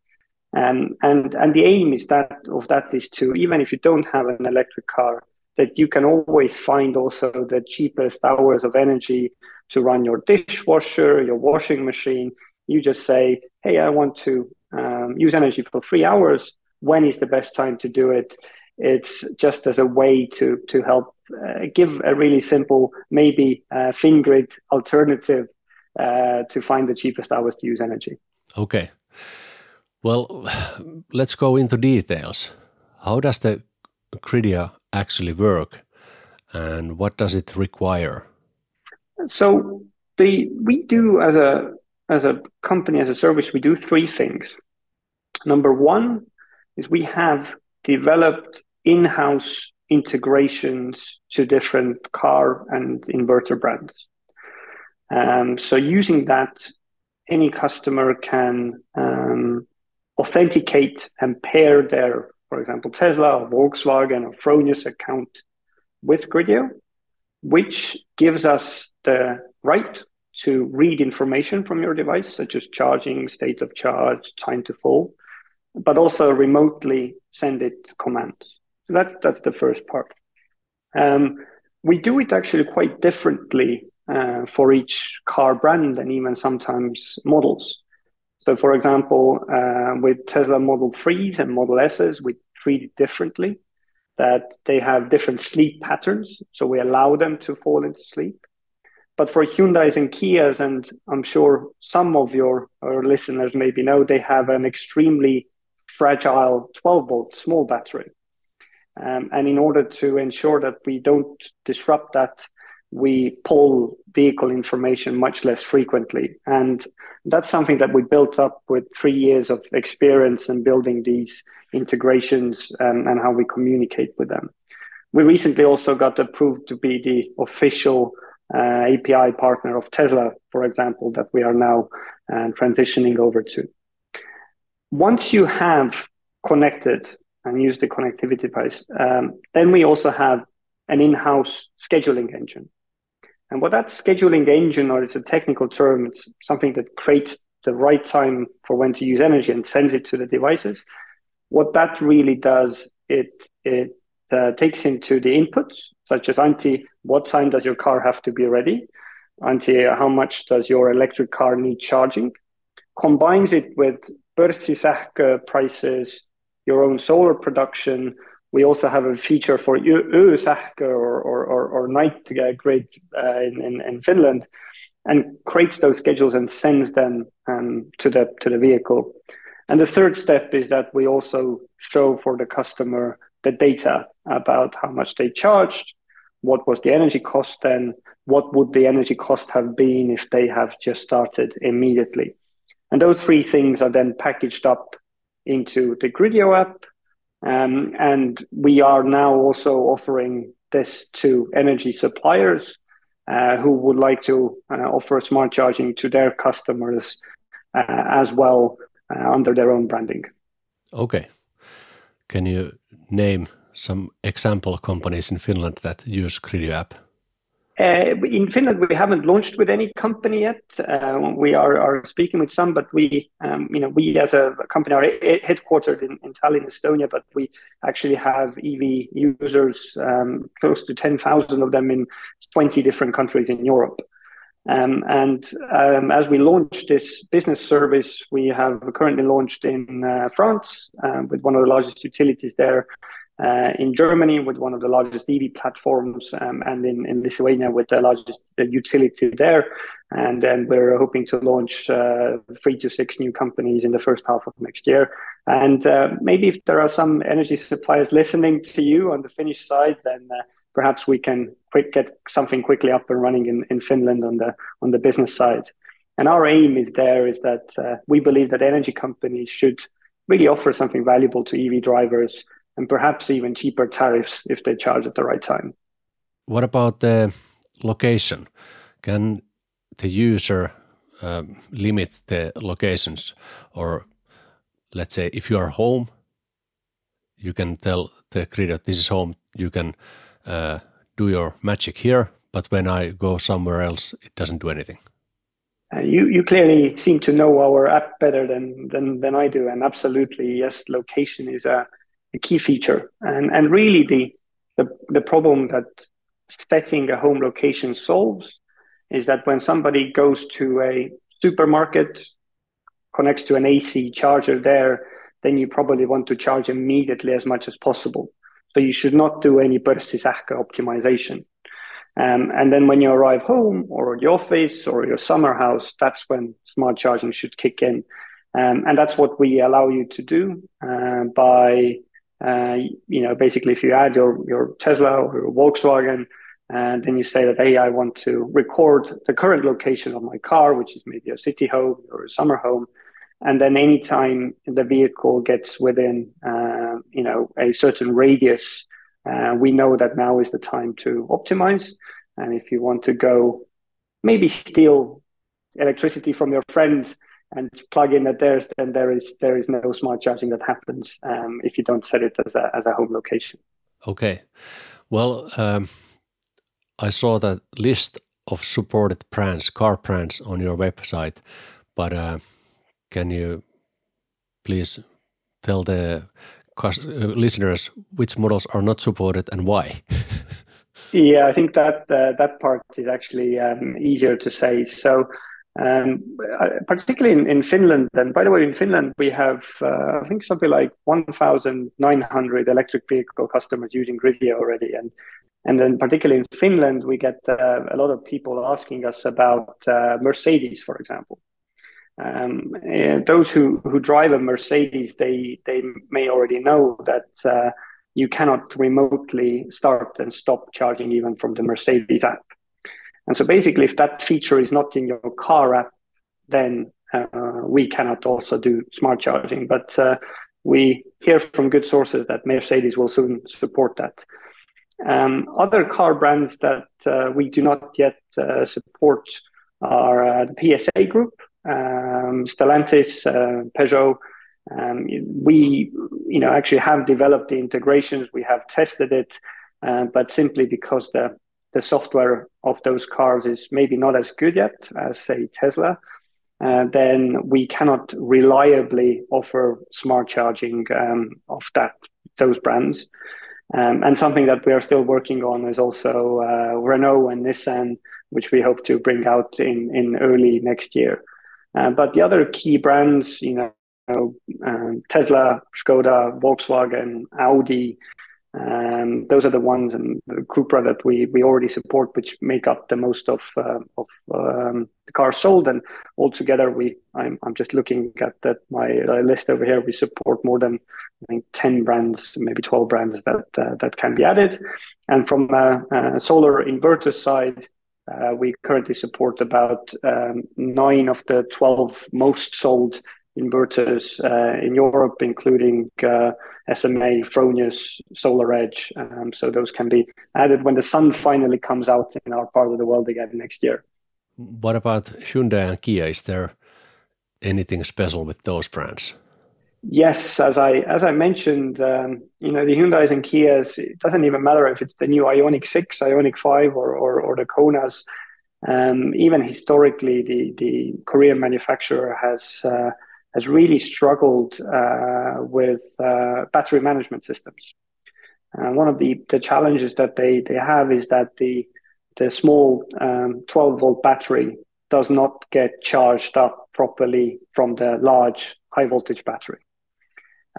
Um, and and the aim is that of that is to even if you don't have an electric car, that you can always find also the cheapest hours of energy to run your dishwasher, your washing machine. You just say, hey, I want to um, use energy for three hours. When is the best time to do it? It's just as a way to to help uh, give a really simple, maybe uh, Fingrid alternative uh, to find the cheapest hours to use energy. Okay. Well, let's go into details. How does the Cridio actually work, and what does it require? So the we do as a as a company, as a service, we do three things. Number one is we have developed in house integrations to different car and inverter brands. Um, so, using that, any customer can um, authenticate and pair their, for example, Tesla or Volkswagen or Fronius account with Cridio, which gives us the right to read information from your device, such as charging, state of charge, time to full, but also remotely send it commands. So that, that's the first part. Um, we do it actually quite differently uh, for each car brand and even sometimes models. So, for example, uh, with Tesla Model 3s and Model S's, we treat it differently, that they have different sleep patterns. So, we allow them to fall into sleep. But for Hyundai's and Kias, and I'm sure some of your listeners maybe know, they have an extremely fragile 12 volt small battery. Um, and in order to ensure that we don't disrupt that, we pull vehicle information much less frequently. And that's something that we built up with three years of experience in building these integrations um, and how we communicate with them. We recently also got approved to be the official uh, API partner of Tesla, for example, that we are now uh, transitioning over to. Once you have connected and use the connectivity device, um, then we also have an in-house scheduling engine. And what that scheduling engine, or it's a technical term, it's something that creates the right time for when to use energy and sends it to the devices. What that really does, it it uh, takes into the inputs such as Antti, what time does your car have to be ready? Antti, how much does your electric car need charging? Combines it with börssisähkö prices, your own solar production, we also have a feature for Ösähkö or, or, or, or night grid uh, in, in, in, Finland and creates those schedules and sends them um, to, the, to the vehicle. And the third step is that we also show for the customer the data about how much they charged, what was the energy cost then, what would the energy cost have been if they have just started immediately. And those three things are then packaged up into the Gridio app um, and we are now also offering this to energy suppliers uh, who would like to uh, offer smart charging to their customers uh, as well uh, under their own branding. Okay. Can you name some example companies in Finland that use Gridio app? Uh, in Finland, we haven't launched with any company yet. Uh, we are, speaking with some, but we, um, you know, we as a company are headquartered in, in Tallinn, Estonia, but we actually have EV users, um, close to 10,000 of them in 20 different countries in Europe. Um, and as we launch this business service, we have currently launched in uh, France with one of the largest utilities there uh, in Germany with one of the largest EV platforms, um, and in, in Lithuania with the largest the utility there. And then we're hoping to launch uh, three to six new companies in the first half of next year. And uh, maybe if there are some energy suppliers listening to you on the Finnish side, then uh, perhaps we can quick get something quickly up and running in, in Finland on the on the business side. And our aim is there is that uh, we believe that energy companies should really offer something valuable to EV drivers and perhaps even cheaper tariffs if they charge at the right time. What about the location? Can the user um, limit the locations, or let's say if you are home, you can tell the grid that this is home. You can uh, do your magic here, but when I go somewhere else, it doesn't do anything. Uh, you you clearly seem to know our app better than than than I do, and absolutely yes, location is a a key feature. And, and really the, the, the problem that setting a home location solves is that when somebody goes to a supermarket, connects to an AC charger there, then you probably want to charge immediately as much as possible. So you should not do any börssisähkö optimization. Um, and then when you arrive home or your office or your summer house, that's when smart charging should kick in. Um, and that's what we allow you to do uh, by uh, you know, basically, if you add your your Tesla or your Volkswagen, and then you say that, hey, I want to record the current location of my car, which is maybe a city home or a summer home, and then anytime the vehicle gets within, uh, you know, a certain radius, uh, we know that now is the time to optimize. And if you want to go, maybe steal electricity from your friends and plug in at theirs, then there is there is no smart charging that happens um, if you don't set it as a as a home location. Okay, well, um, I saw that list of supported brands, car brands, on your website, but uh, can you please tell the uh, listeners which models are not supported and why? yeah, I think that uh, that part is actually um, easier to say. So um, particularly in, in Finland, and by the way, in Finland, we have, uh, I think, something like 1,900 electric vehicle customers using Gridio already. And, and then, particularly in Finland, we get uh, a lot of people asking us about uh, Mercedes, for example. Um, those who, who drive a Mercedes, they, they may already know that uh, you cannot remotely start and stop charging even from the Mercedes app. And so basically, if that feature is not in your car app, then uh, we cannot also do smart charging. But uh, we hear from good sources that Mercedes will soon support that. Um, other car brands that uh, we do not yet uh, support are uh, the PSA Group, um, Stellantis, uh, Peugeot. Um, we, you know, actually have developed the integrations. We have tested it, but simply because the the software of those cars is maybe not as good yet as say Tesla, uh, then we cannot reliably offer smart charging um, of that those brands. Um, and something that we are still working on is also uh, Renault and Nissan, which we hope to bring out in, in early next year. Uh, but the other key brands, you know, um, Tesla, Skoda, Volkswagen, Audi, um, those are the ones and the Cupra that we we already support, which make up the most of uh, of um, the cars sold. And altogether, we I'm I'm just looking at that my list over here. We support more than I think ten brands, maybe twelve brands that uh, that can be added. And from a, a solar inverter side, uh, we currently support about um, nine of the twelve most sold inverters uh, in Europe, including uh, SMA, Fronius, Solar Edge. Um, so those can be added when the sun finally comes out in our part of the world again next year. What about Hyundai and Kia? Is there anything special with those brands? Yes, as I as I mentioned, um, you know the Hyundai's and Kias. It doesn't even matter if it's the new Ionic Six, Ionic Five, or or, or the Konas. Um, even historically, the the Korean manufacturer has uh, has really struggled uh, with uh, battery management systems. One of the, the challenges that they, they have is that the, the small um, 12 volt battery does not get charged up properly from the large high voltage battery.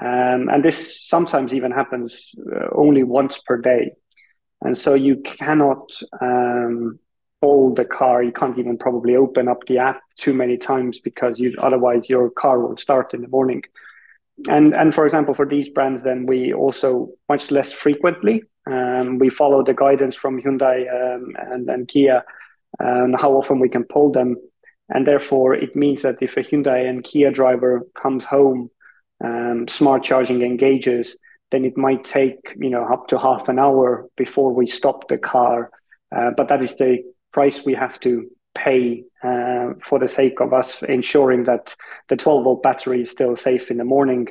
Um, and this sometimes even happens uh, only once per day. And so you cannot um, hold the car. You can't even probably open up the app too many times because you otherwise your car won't start in the morning. And and for example, for these brands, then we also much less frequently um, we follow the guidance from Hyundai um, and, and Kia and how often we can pull them. And therefore, it means that if a Hyundai and Kia driver comes home, um, smart charging engages, then it might take you know up to half an hour before we stop the car. Uh, but that is the price we have to pay uh, for the sake of us ensuring that the 12 volt battery is still safe in the morning.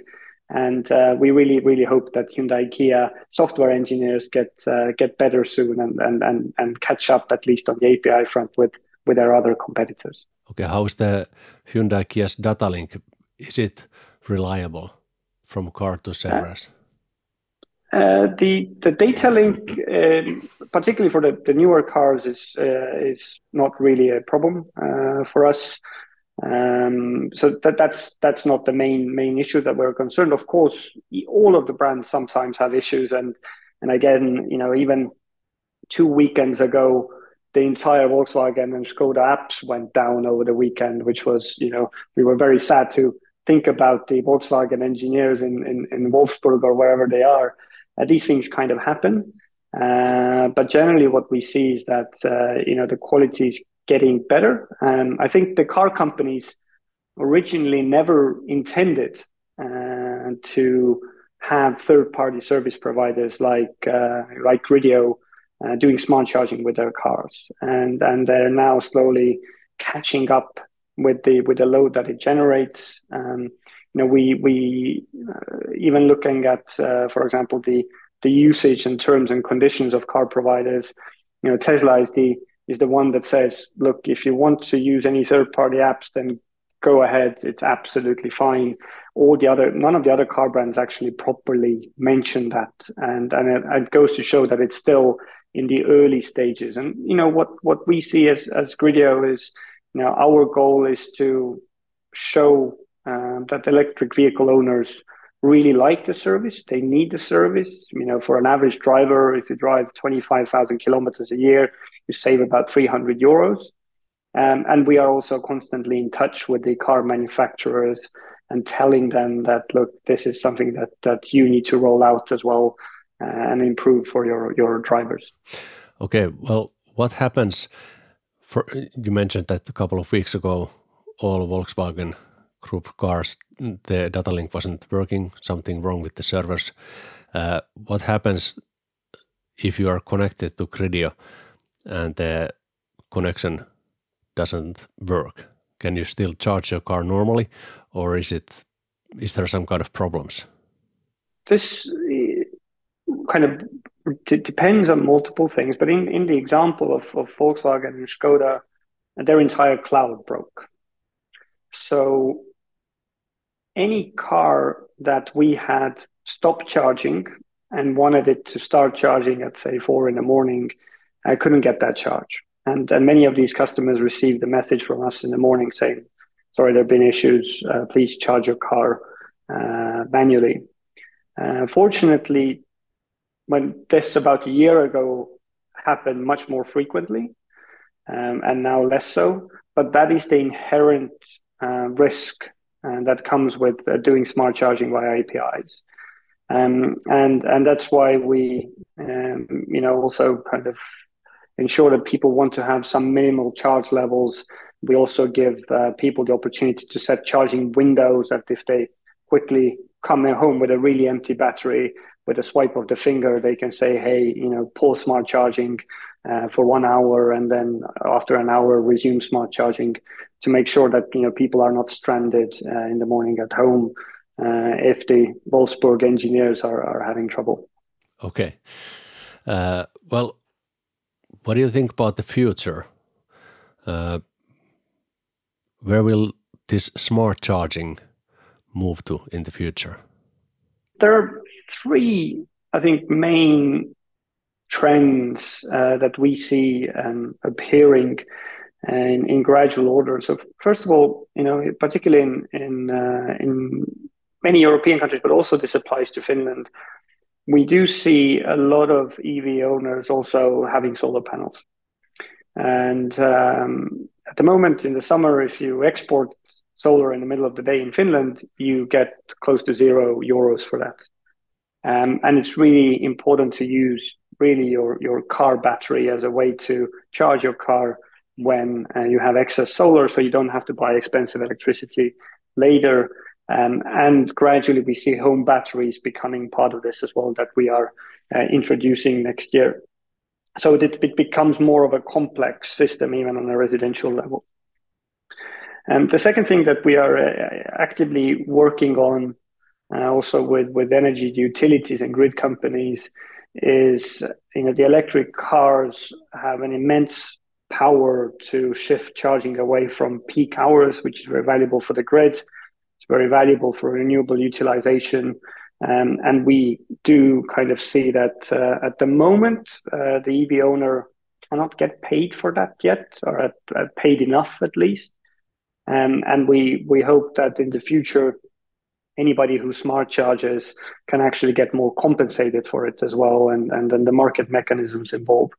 And uh, we really, really hope that Hyundai Kia software engineers get uh, get better soon and, and, and, and catch up at least on the API front with, with their other competitors. Okay, how is the Hyundai Kia's data link? Is it reliable from car to servers? Uh, uh, the the data link, um, particularly for the, the newer cars, is uh, is not really a problem uh, for us. Um, so that that's that's not the main main issue that we're concerned. Of course, all of the brands sometimes have issues, and and again, you know, even two weekends ago, the entire Volkswagen and Skoda apps went down over the weekend, which was you know we were very sad to think about the Volkswagen engineers in in, in Wolfsburg or wherever they are uh, these things kind of happen. Uh, but generally, what we see is that uh, you know the quality is getting better. Um, I think the car companies originally never intended uh, to have third-party service providers like uh, like Grideo uh, doing smart charging with their cars, and and they're now slowly catching up with the with the load that it generates. Um, know, we we uh, even looking at, uh, for example, the the usage and terms and conditions of car providers. You know, Tesla is the is the one that says, look, if you want to use any third party apps, then go ahead. It's absolutely fine. All the other, none of the other car brands actually properly mention that, and and it, it goes to show that it's still in the early stages. And you know what what we see as as Gridio is, you know, our goal is to show um, that electric vehicle owners really like the service. They need the service. You know, for an average driver, if you drive 25,000 kilometers a year, you save about 300 euros. Um, and we are also constantly in touch with the car manufacturers and telling them that, look, this is something that, that you need to roll out as well uh, and improve for your, your drivers. Okay, well, what happens for, you mentioned that a couple of weeks ago, all Volkswagen Group cars, the data link wasn't working, something wrong with the servers. Uh, what happens if you are connected to Grideo and the connection doesn't work? Can you still charge your car normally, or is it is there some kind of problems? This eh, kind of depends on multiple things, but in, in the example of, of Volkswagen and Skoda, their entire cloud broke. So any car that we had stopped charging and wanted it to start charging at say four in the morning, I couldn't get that charge. And, and many of these customers received a message from us in the morning saying, sorry, there have been issues. Uh, please charge your car uh, manually. Uh, fortunately, when this about a year ago happened much more frequently um, and now less so, but that is the inherent uh, risk and that comes with uh, doing smart charging via APIs. Um, and and that's why we um, you know also kind of ensure that people want to have some minimal charge levels. We also give uh, people the opportunity to set charging windows that if they quickly come home with a really empty battery, with a swipe of the finger, they can say, "Hey, you know, pause smart charging uh, for one hour, and then after an hour, resume smart charging." To make sure that you know people are not stranded uh, in the morning at home uh, if the Wolfsburg engineers are, are having trouble. Okay. Uh, well, what do you think about the future? Uh, where will this smart charging move to in the future? There are three, I think, main trends uh, that we see um, appearing in, in gradual order. So, first of all, you know, particularly in in uh, in many European countries, but also this applies to Finland. We do see a lot of EV owners also having solar panels. And um, at the moment in the summer, if you export solar in the middle of the day in Finland, you get close to zero euros for that. Um, and it's really important to use really your, your car battery as a way to charge your car when uh, you have excess solar, so you don't have to buy expensive electricity later. Um, and gradually, we see home batteries becoming part of this as well that we are uh, introducing next year. So it, it, becomes more of a complex system, even on a residential level. And the second thing that we are uh, actively working on, uh, also with, with energy utilities and grid companies, is you know the electric cars have an immense power to shift charging away from peak hours, which is very valuable for the grid, it's very valuable for renewable utilization. Um, and we do kind of see that uh, at the moment, uh, the EV owner cannot get paid for that yet, or at, at paid enough at least. Um, and we we hope that in the future, anybody who smart charges can actually get more compensated for it as well, and and then the market mechanisms involved.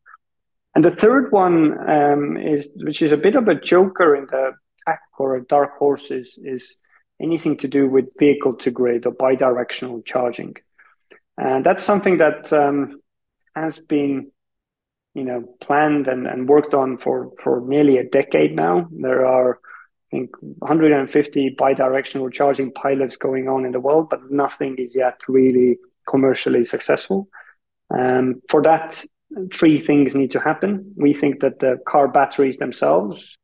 And the third one um, is, which is a bit of a joker in the pack or a dark horse, is is anything to do with vehicle to grid or bidirectional charging. And that's something that um, has been, you know, planned and, and worked on for, for nearly a decade now. There are, I think, 150 bidirectional charging pilots going on in the world, but nothing is yet really commercially successful. Um, for that, three things need to happen. We think that the car batteries themselves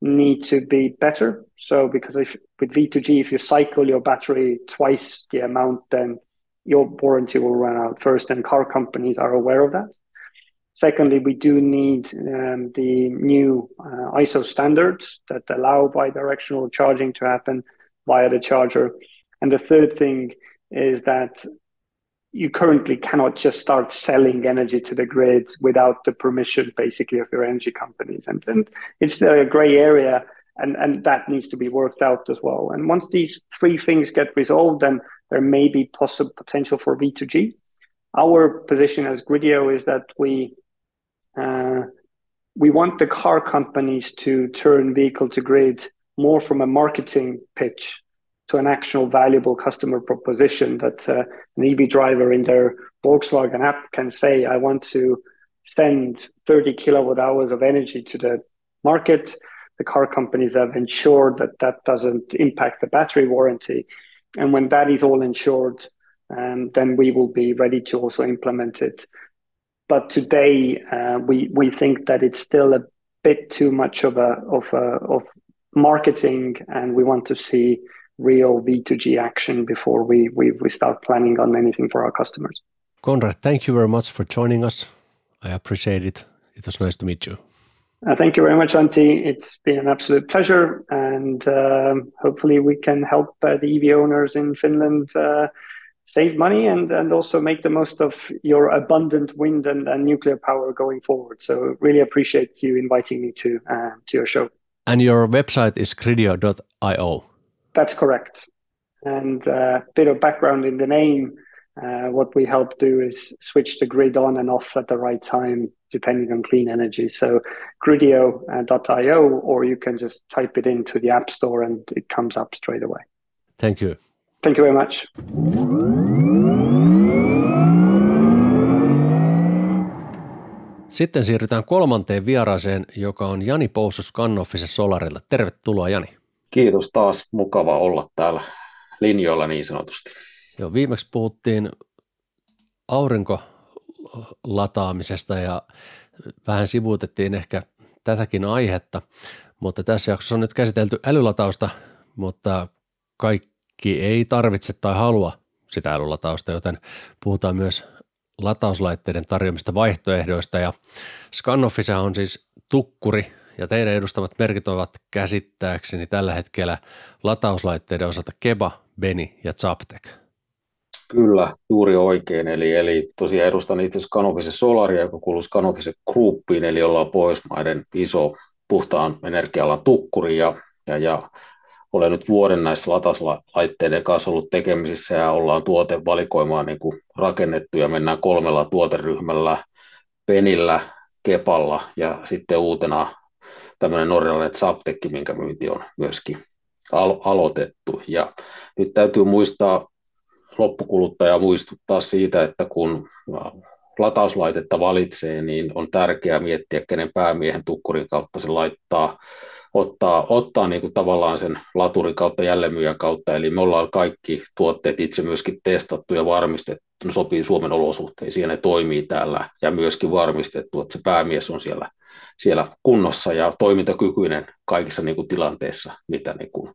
need to be better. So because if with V2G, if you cycle your battery twice the amount, then your warranty will run out first, and car companies are aware of that. Secondly, we do need um, the new uh, ISO standards that allow bidirectional charging to happen via the charger. And the third thing is that you currently cannot just start selling energy to the grid without the permission, basically, of your energy companies. And, and it's a gray area, and, and that needs to be worked out as well. And once these three things get resolved, then there may be possible potential for V2G. Our position as Grideo is that we uh, we want the car companies to turn vehicle to grid more from a marketing pitch to an actual valuable customer proposition that uh, an EV driver in their Volkswagen app can say, I want to send 30 kilowatt hours of energy to the market. The car companies have ensured that that doesn't impact the battery warranty. And when that is all insured, um, then we will be ready to also implement it. But today, uh, we we think that it's still a bit too much of a of a, of marketing, and we want to see real V2G action before we, we we start planning on anything for our customers. Konrad, thank you very much for joining us. I appreciate it. It was nice to meet you. Uh, thank you very much, Antti. It's been an absolute pleasure, and um, hopefully we can help uh, the EV owners in Finland uh, save money and, and also make the most of your abundant wind and, and nuclear power going forward. So really appreciate you inviting me to uh, to your show. And your website is cridio.io. That's correct. And a uh, bit of background in the name. Uh, what we help do is switch the grid on and off at the right time, depending on clean energy. So cridio.io, or you can just type it into the App Store and it comes up straight away. Thank you. Thank you very much. Sitten siirrytään kolmanteen vieraaseen, joka on Jani Poussus Kannoffisen Solarilta. Tervetuloa Jani. Kiitos taas, mukava olla täällä linjoilla niin sanotusti. Joo, viimeksi puhuttiin aurinkolataamisesta ja vähän sivuutettiin ehkä tätäkin aihetta, mutta tässä jaksossa on nyt käsitelty älylatausta, mutta kaikki ei tarvitse tai halua sitä älylatausta, joten puhutaan myös latauslaitteiden tarjoamista vaihtoehdoista ja Scanoffissa on siis tukkuri ja teidän edustamat merkit ovat käsittääkseni tällä hetkellä latauslaitteiden osalta Keba, Beni ja Zaptek. Kyllä, juuri oikein. Eli, eli tosiaan edustan itse Scanofisen Solaria, joka kuuluu Scanofisen Groupiin, eli ollaan Pohjoismaiden iso puhtaan energialan tukkuri ja, ja, ja olen nyt vuoden näissä latauslaitteiden kanssa ollut tekemisissä ja ollaan tuotevalikoimaa niin kuin rakennettu ja mennään kolmella tuoteryhmällä, Penillä, Kepalla ja sitten uutena tämmöinen norjalainen Zaptekki, minkä myynti on myöskin alo- aloitettu. Ja nyt täytyy muistaa loppukuluttaja muistuttaa siitä, että kun latauslaitetta valitsee, niin on tärkeää miettiä, kenen päämiehen tukkurin kautta se laittaa ottaa, ottaa niin kuin tavallaan sen laturin kautta jälleenmyyjän kautta, eli me ollaan kaikki tuotteet itse myöskin testattu ja varmistettu, ne sopii Suomen olosuhteisiin ja ne toimii täällä, ja myöskin varmistettu, että se päämies on siellä, siellä kunnossa ja toimintakykyinen kaikissa niin kuin tilanteissa, mitä niin kuin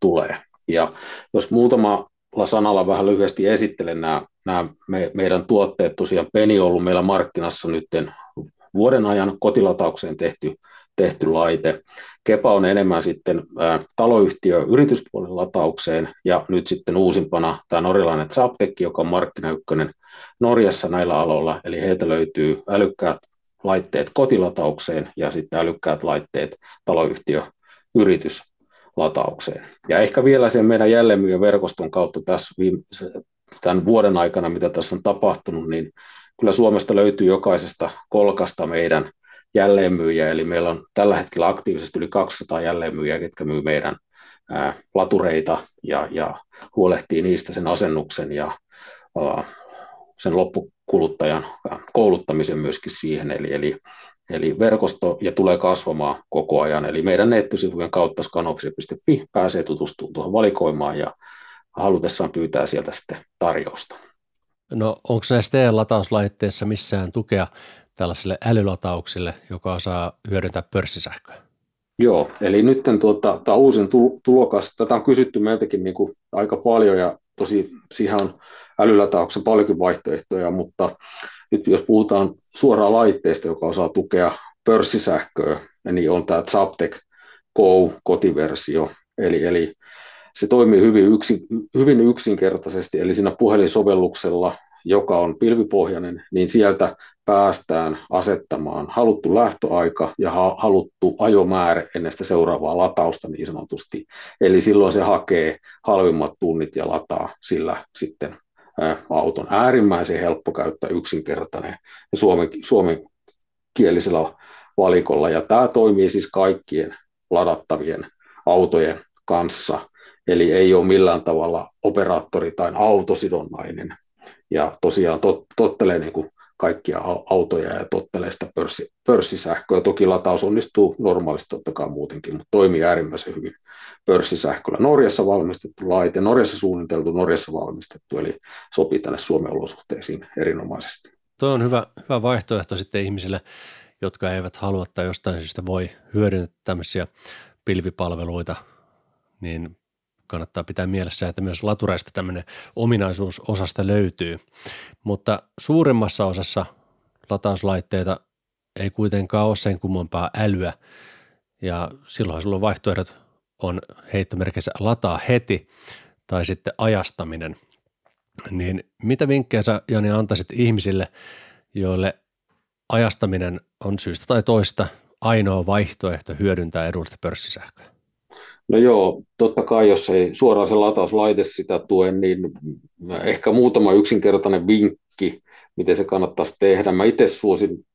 tulee. Ja jos muutama sanalla vähän lyhyesti esittelen nämä, nämä me, meidän tuotteet, tosiaan Peni on ollut meillä markkinassa nyt vuoden ajan kotilataukseen tehty tehty laite. Kepa on enemmän sitten ä, taloyhtiö yrityspuolen lataukseen ja nyt sitten uusimpana tämä norjalainen Zaptek, joka on markkinaykkönen Norjassa näillä aloilla, eli heiltä löytyy älykkäät laitteet kotilataukseen ja sitten älykkäät laitteet taloyhtiö yrityslataukseen. Ja ehkä vielä sen meidän jälleenmyyjän verkoston kautta tässä viime, tämän vuoden aikana, mitä tässä on tapahtunut, niin kyllä Suomesta löytyy jokaisesta kolkasta meidän jälleenmyyjiä, eli meillä on tällä hetkellä aktiivisesti yli 200 jälleenmyyjiä, jotka myy meidän latureita ja, ja huolehtii niistä sen asennuksen ja sen loppukuluttajan kouluttamisen myöskin siihen, eli, eli, eli verkosto ja tulee kasvamaan koko ajan, eli meidän nettisivujen kautta skanofisi.fi pääsee tutustumaan tuohon valikoimaan ja halutessaan pyytää sieltä sitten tarjousta. No onko näissä teidän latauslaitteissa missään tukea tällaisille älylatauksille, joka osaa hyödyntää pörssisähköä? Joo, eli nyt tuota, tämä uusin tulokas, tätä on kysytty meiltäkin niin kuin aika paljon ja tosi siihen on älylatauksen paljonkin vaihtoehtoja, mutta nyt jos puhutaan suoraan laitteesta, joka osaa tukea pörssisähköä, niin on tämä Zaptec Go kotiversio, eli, eli se toimii hyvin, yksin, hyvin yksinkertaisesti, eli siinä puhelinsovelluksella joka on pilvipohjainen, niin sieltä päästään asettamaan haluttu lähtöaika ja haluttu ajomäärä ennen sitä seuraavaa latausta niin sanotusti. Eli silloin se hakee halvimmat tunnit ja lataa sillä sitten auton. Äärimmäisen helppo käyttää, yksinkertainen ja suomen, suomenkielisellä valikolla. Ja tämä toimii siis kaikkien ladattavien autojen kanssa, eli ei ole millään tavalla operaattori tai autosidonnainen ja tosiaan tot, tottelee niin kuin kaikkia autoja ja tottelee sitä pörssi, pörssisähköä. Toki lataus onnistuu normaalisti totta kai muutenkin, mutta toimii äärimmäisen hyvin pörssisähköllä. Norjassa valmistettu laite, Norjassa suunniteltu, Norjassa valmistettu, eli sopii tänne Suomen olosuhteisiin erinomaisesti. Tuo on hyvä, hyvä vaihtoehto sitten ihmisille, jotka eivät halua tai jostain syystä voi hyödyntää tämmöisiä pilvipalveluita, niin kannattaa pitää mielessä, että myös latureista tämmöinen ominaisuus osasta löytyy. Mutta suurimmassa osassa latauslaitteita ei kuitenkaan ole sen kummempaa älyä, ja silloin sulla on vaihtoehdot on heittomerkissä lataa heti tai sitten ajastaminen. Niin mitä vinkkejä sä Jani antaisit ihmisille, joille ajastaminen on syystä tai toista ainoa vaihtoehto hyödyntää edullista pörssisähköä? No joo, totta kai jos ei suoraan se latauslaite sitä tue, niin ehkä muutama yksinkertainen vinkki, miten se kannattaisi tehdä. Mä itse suosin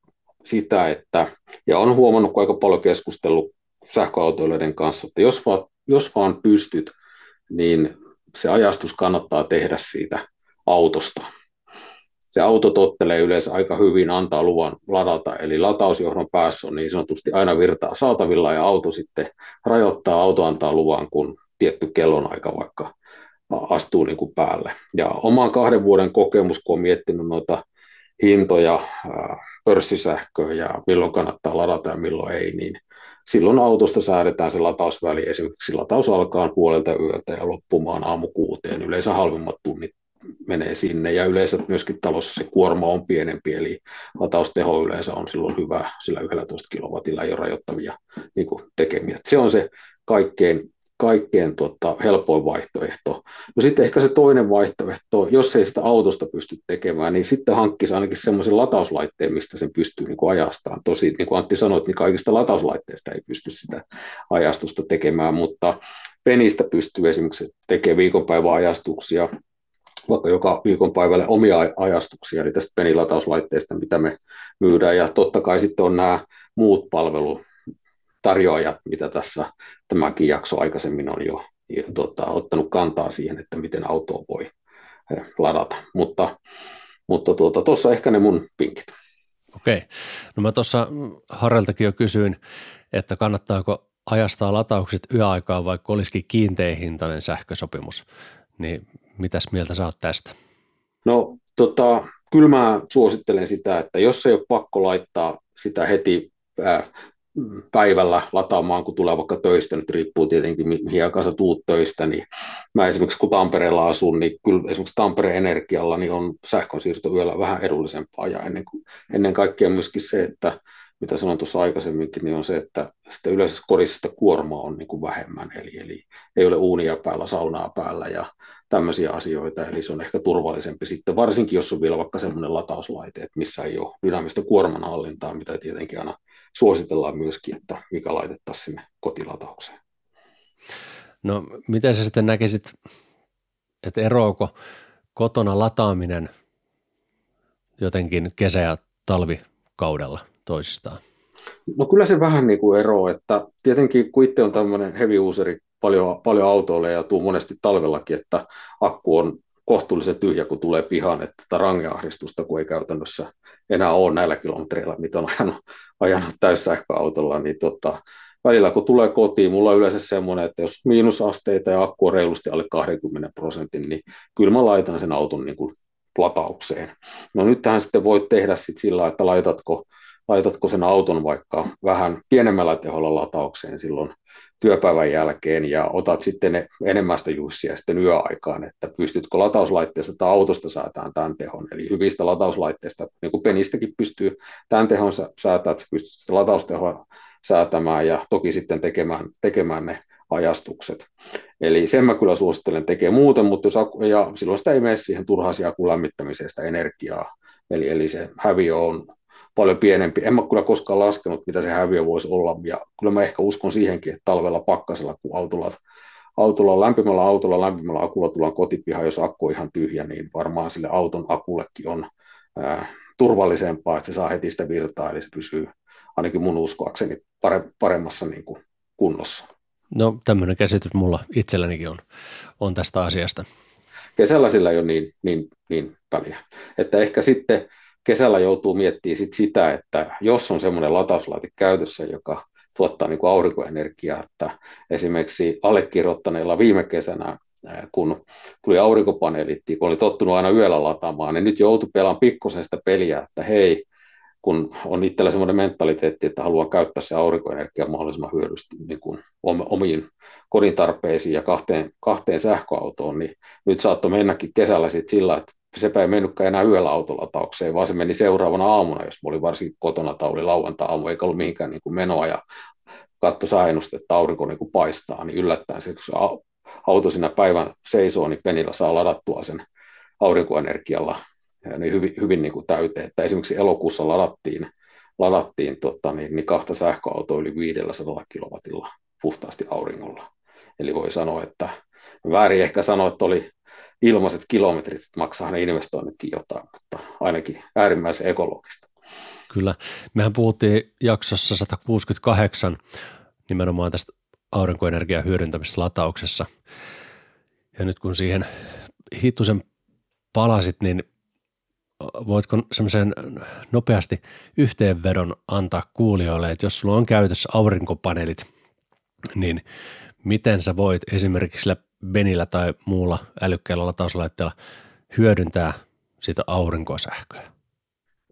sitä, että, ja on huomannut, kun aika paljon keskustellut sähköautoilijoiden kanssa, että jos vaan, jos vaan pystyt, niin se ajastus kannattaa tehdä siitä autosta se auto tottelee yleensä aika hyvin, antaa luvan ladata, eli latausjohdon päässä on niin sanotusti aina virtaa saatavilla ja auto sitten rajoittaa, auto antaa luvan, kun tietty kellonaika vaikka astuu niin kuin päälle. Ja oman kahden vuoden kokemus, kun on miettinyt noita hintoja, pörssisähköä ja milloin kannattaa ladata ja milloin ei, niin silloin autosta säädetään se latausväli. Esimerkiksi lataus alkaa puolelta yöltä ja loppumaan aamu kuuteen. Yleensä halvimmat tunnit menee sinne ja yleensä myöskin talossa se kuorma on pienempi, eli latausteho yleensä on silloin hyvä, sillä 11 kilowatilla ei ole rajoittavia niin kuin tekemiä. Se on se kaikkein, kaikkein tota, helpoin vaihtoehto. No sitten ehkä se toinen vaihtoehto, jos ei sitä autosta pysty tekemään, niin sitten hankkisi ainakin semmoisen latauslaitteen, mistä sen pystyy niin kuin ajastamaan. Tosi, niin kuin Antti sanoi, niin kaikista latauslaitteista ei pysty sitä ajastusta tekemään, mutta penistä pystyy esimerkiksi tekemään viikonpäiväajastuksia, vaikka joka viikonpäivälle omia ajastuksia, eli tästä penilatauslaitteesta, mitä me myydään, ja totta kai sitten on nämä muut palvelutarjoajat, mitä tässä tämäkin jakso aikaisemmin on jo tota, ottanut kantaa siihen, että miten autoa voi eh, ladata, mutta mutta tuota, tuossa ehkä ne mun pinkit. Okei. No mä tuossa Harreltakin jo kysyin, että kannattaako ajastaa lataukset yöaikaan, vaikka olisikin kiinteähintainen sähkösopimus. Niin Mitäs mieltä sä oot tästä? No tota, kyllä mä suosittelen sitä, että jos ei ole pakko laittaa sitä heti päivällä lataamaan, kun tulee vaikka töistä, nyt riippuu tietenkin mihin aikaan sä tuut töistä, niin mä esimerkiksi kun Tampereella asun, niin kyllä esimerkiksi Tampereen Energialla niin on sähkönsiirto vielä vähän edullisempaa. Ja ennen, kuin, ennen kaikkea myöskin se, että mitä sanoin tuossa aikaisemminkin, niin on se, että sitä yleensä kodissa sitä kuormaa on niin kuin vähemmän, eli, eli ei ole uunia päällä, saunaa päällä ja tämmöisiä asioita, eli se on ehkä turvallisempi sitten, varsinkin jos on vielä vaikka semmoinen latauslaite, että missä ei ole dynaamista kuormanhallintaa, mitä tietenkin aina suositellaan myöskin, että mikä laitettaisiin sinne kotilataukseen. No miten sä sitten näkisit, että eroako kotona lataaminen jotenkin kesä- ja talvikaudella toisistaan? No kyllä se vähän niin kuin eroaa, että tietenkin kun itse on tämmöinen heavy useri, paljon, paljon autoille ja tuu monesti talvellakin, että akku on kohtuullisen tyhjä, kun tulee pihaan, että tätä rangeahdistusta, kun ei käytännössä enää ole näillä kilometreillä, mitä on ajanut, ajanut täyssähköautolla, niin tota, välillä kun tulee kotiin, mulla on yleensä semmoinen, että jos miinusasteita ja akku on reilusti alle 20 prosentin, niin kyllä mä laitan sen auton niin kuin lataukseen. No nyt tähän sitten voit tehdä sit sillä, että laitatko, laitatko sen auton vaikka vähän pienemmällä teholla lataukseen silloin työpäivän jälkeen ja otat sitten ne enemmän sitä jussia sitten yöaikaan, että pystytkö latauslaitteesta tai autosta säätämään tämän tehon. Eli hyvistä latauslaitteista, niin kuin penistäkin pystyy tämän tehon säätämään, että pystyt sitä lataustehoa säätämään ja toki sitten tekemään, tekemään ne ajastukset. Eli sen mä kyllä suosittelen tekemään muuten, mutta jos, ja silloin sitä ei mene siihen turhaisia lämmittämiseen sitä energiaa. Eli, eli se häviö on paljon pienempi. En mä kyllä koskaan laskenut, mitä se häviö voisi olla, ja kyllä mä ehkä uskon siihenkin, että talvella pakkasella, kun autolla, autolla lämpimällä autolla, lämpimällä akulla tullaan kotipiha, jos akku on ihan tyhjä, niin varmaan sille auton akullekin on ää, turvallisempaa, että se saa heti sitä virtaa, eli se pysyy ainakin mun uskoakseni pare, paremmassa niin kuin, kunnossa. No tämmöinen käsitys mulla itsellänikin on, on tästä asiasta. Kesällä sillä ei ole niin, niin, niin väliä. Että ehkä sitten kesällä joutuu miettimään sit sitä, että jos on semmoinen latauslaite käytössä, joka tuottaa niin kuin aurinkoenergiaa, että esimerkiksi allekirjoittaneilla viime kesänä kun tuli aurinkopaneelit, kun oli tottunut aina yöllä lataamaan, niin nyt joutui pelaamaan pikkusen sitä peliä, että hei, kun on itsellä semmoinen mentaliteetti, että haluan käyttää se aurinkoenergia mahdollisimman hyödyllisesti niin kuin omiin kodin tarpeisiin ja kahteen, kahteen sähköautoon, niin nyt saattoi mennäkin kesällä sit sillä, että sepä ei mennytkään enää yöllä autolataukseen, vaan se meni seuraavana aamuna, jos oli varsinkin kotona tai oli lauantai-aamu, eikä ollut mihinkään niin kuin menoa ja katso sääennusta, että aurinko niin kuin paistaa, niin yllättäen se, kun auto siinä päivän seisoo, niin penillä saa ladattua sen aurinkoenergialla niin hyvin, hyvin niin kuin täyteen. Että esimerkiksi elokuussa ladattiin, ladattiin tota, niin, niin kahta sähköautoa yli 500 kilowatilla puhtaasti auringolla. Eli voi sanoa, että väärin ehkä sanoa, että oli ilmaiset kilometrit, että maksaa ne investoinnitkin jotain, mutta ainakin äärimmäisen ekologista. Kyllä. Mehän puhuttiin jaksossa 168 nimenomaan tästä aurinkoenergian hyödyntämistä latauksessa. Ja nyt kun siihen hittusen palasit, niin voitko semmoisen nopeasti yhteenvedon antaa kuulijoille, että jos sulla on käytössä aurinkopaneelit, niin miten sä voit esimerkiksi sillä Benillä tai muulla älykkäällä latauslaitteella hyödyntää sitä aurinkosähköä?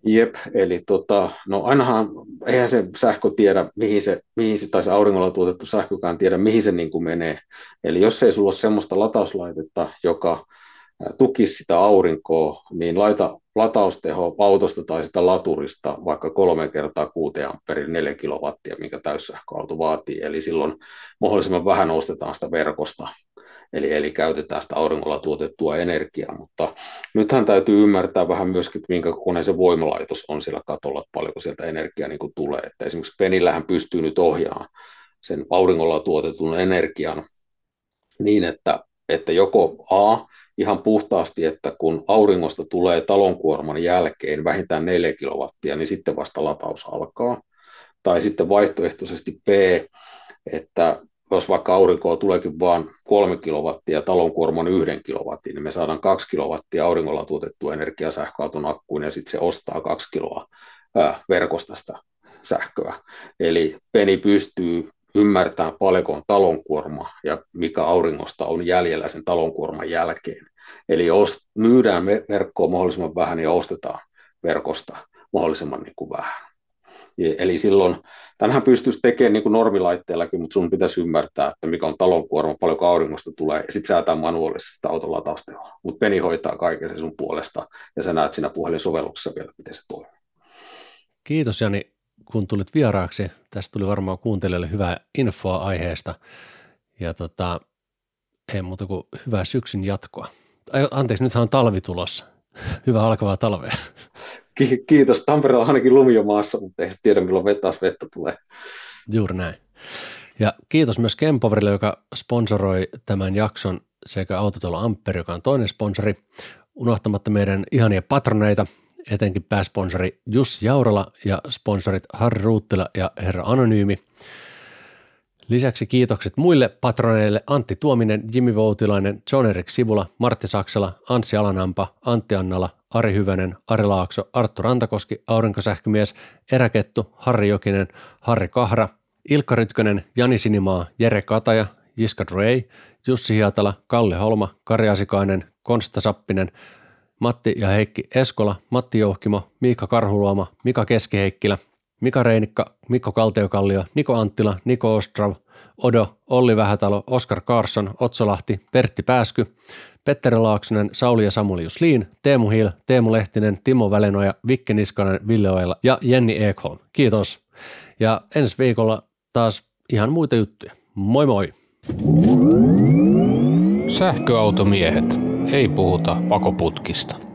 Jep, eli tota, no ainahan, eihän se sähkö tiedä, mihin se, mihin se tai se auringolla tuotettu sähkökään tiedä, mihin se niin kuin menee. Eli jos ei sulla ole sellaista latauslaitetta, joka tukisi sitä aurinkoa, niin laita latausteho autosta tai sitä laturista vaikka kolme kertaa 6 amperin 4 kilowattia, mikä täyssähköauto vaatii. Eli silloin mahdollisimman vähän ostetaan sitä verkosta eli, eli käytetään sitä auringolla tuotettua energiaa, mutta nythän täytyy ymmärtää vähän myöskin, että minkä kokoinen se voimalaitos on siellä katolla, että paljonko sieltä energiaa niin kuin tulee, että esimerkiksi Penillähän pystyy nyt ohjaamaan sen auringolla tuotetun energian niin, että, että joko A, ihan puhtaasti, että kun auringosta tulee talonkuorman jälkeen vähintään 4 kilowattia, niin sitten vasta lataus alkaa. Tai sitten vaihtoehtoisesti B, että jos vaikka aurinkoa tuleekin vain kolme kilowattia ja talonkuorman yhden kilowattia, niin me saadaan kaksi kilowattia auringolla tuotettua energiaa sähköauton akkuun ja sitten se ostaa kaksi kiloa verkosta sitä sähköä. Eli peni pystyy ymmärtämään paljonko on talonkuorma ja mikä auringosta on jäljellä sen talonkuorman jälkeen. Eli myydään verkkoa mahdollisimman vähän ja ostetaan verkosta mahdollisimman niin kuin vähän. Eli silloin, tänhän pystyisi tekemään niin kuin normilaitteellakin, mutta sun pitäisi ymmärtää, että mikä on talonkuorma, paljonko auringosta tulee, ja sitten säätää manuaalisesti sitä auton lataustehoa. Mutta Peni hoitaa kaiken sen sun puolesta, ja sä näet siinä puhelinsovelluksessa vielä, miten se toimii. Kiitos Jani, kun tulit vieraaksi. Tästä tuli varmaan kuuntelijoille hyvää infoa aiheesta, ja tota, ei muuta kuin hyvää syksyn jatkoa. Anteeksi, nythän on talvi tulossa. Hyvää alkavaa talvea. Kiitos. Tampereella on ainakin lumi jo maassa, mutta ei tiedä milloin vettä, vettä tulee. Juuri näin. Ja kiitos myös Kempoverille, joka sponsoroi tämän jakson sekä Autotalo Amperi, joka on toinen sponsori, unohtamatta meidän ihania patroneita, etenkin pääsponsori Jussi Jaurala ja sponsorit Harri Ruuttila ja Herra Anonyymi – Lisäksi kiitokset muille patroneille Antti Tuominen, Jimmy Voutilainen, John Erik Sivula, Martti Saksala, Anssi Alanampa, Antti Annala, Ari Hyvänen, Ari Laakso, Arttu Rantakoski, Aurinkosähkömies, Eräkettu, Harri Jokinen, Harri Kahra, Ilkka Rytkönen, Jani Sinimaa, Jere Kataja, Jiska Ray, Jussi Hiatala, Kalle Holma, Kari Asikainen, Konsta Sappinen, Matti ja Heikki Eskola, Matti Jouhkimo, Miikka Karhuluoma, Mika Keskiheikkilä, Mika Reinikka, Mikko Kalteokallio, Niko Anttila, Niko Ostrav, Odo, Olli Vähätalo, Oskar Karsson, Otsolahti, Pertti Pääsky, Petteri Laaksonen, Sauli ja Samuli Jusliin, Teemu Hil, Teemu Lehtinen, Timo Välenoja, Vikke Niskanen, Ville Oela ja Jenni Ekholm. Kiitos. Ja ensi viikolla taas ihan muita juttuja. Moi moi! Sähköautomiehet. Ei puhuta pakoputkista.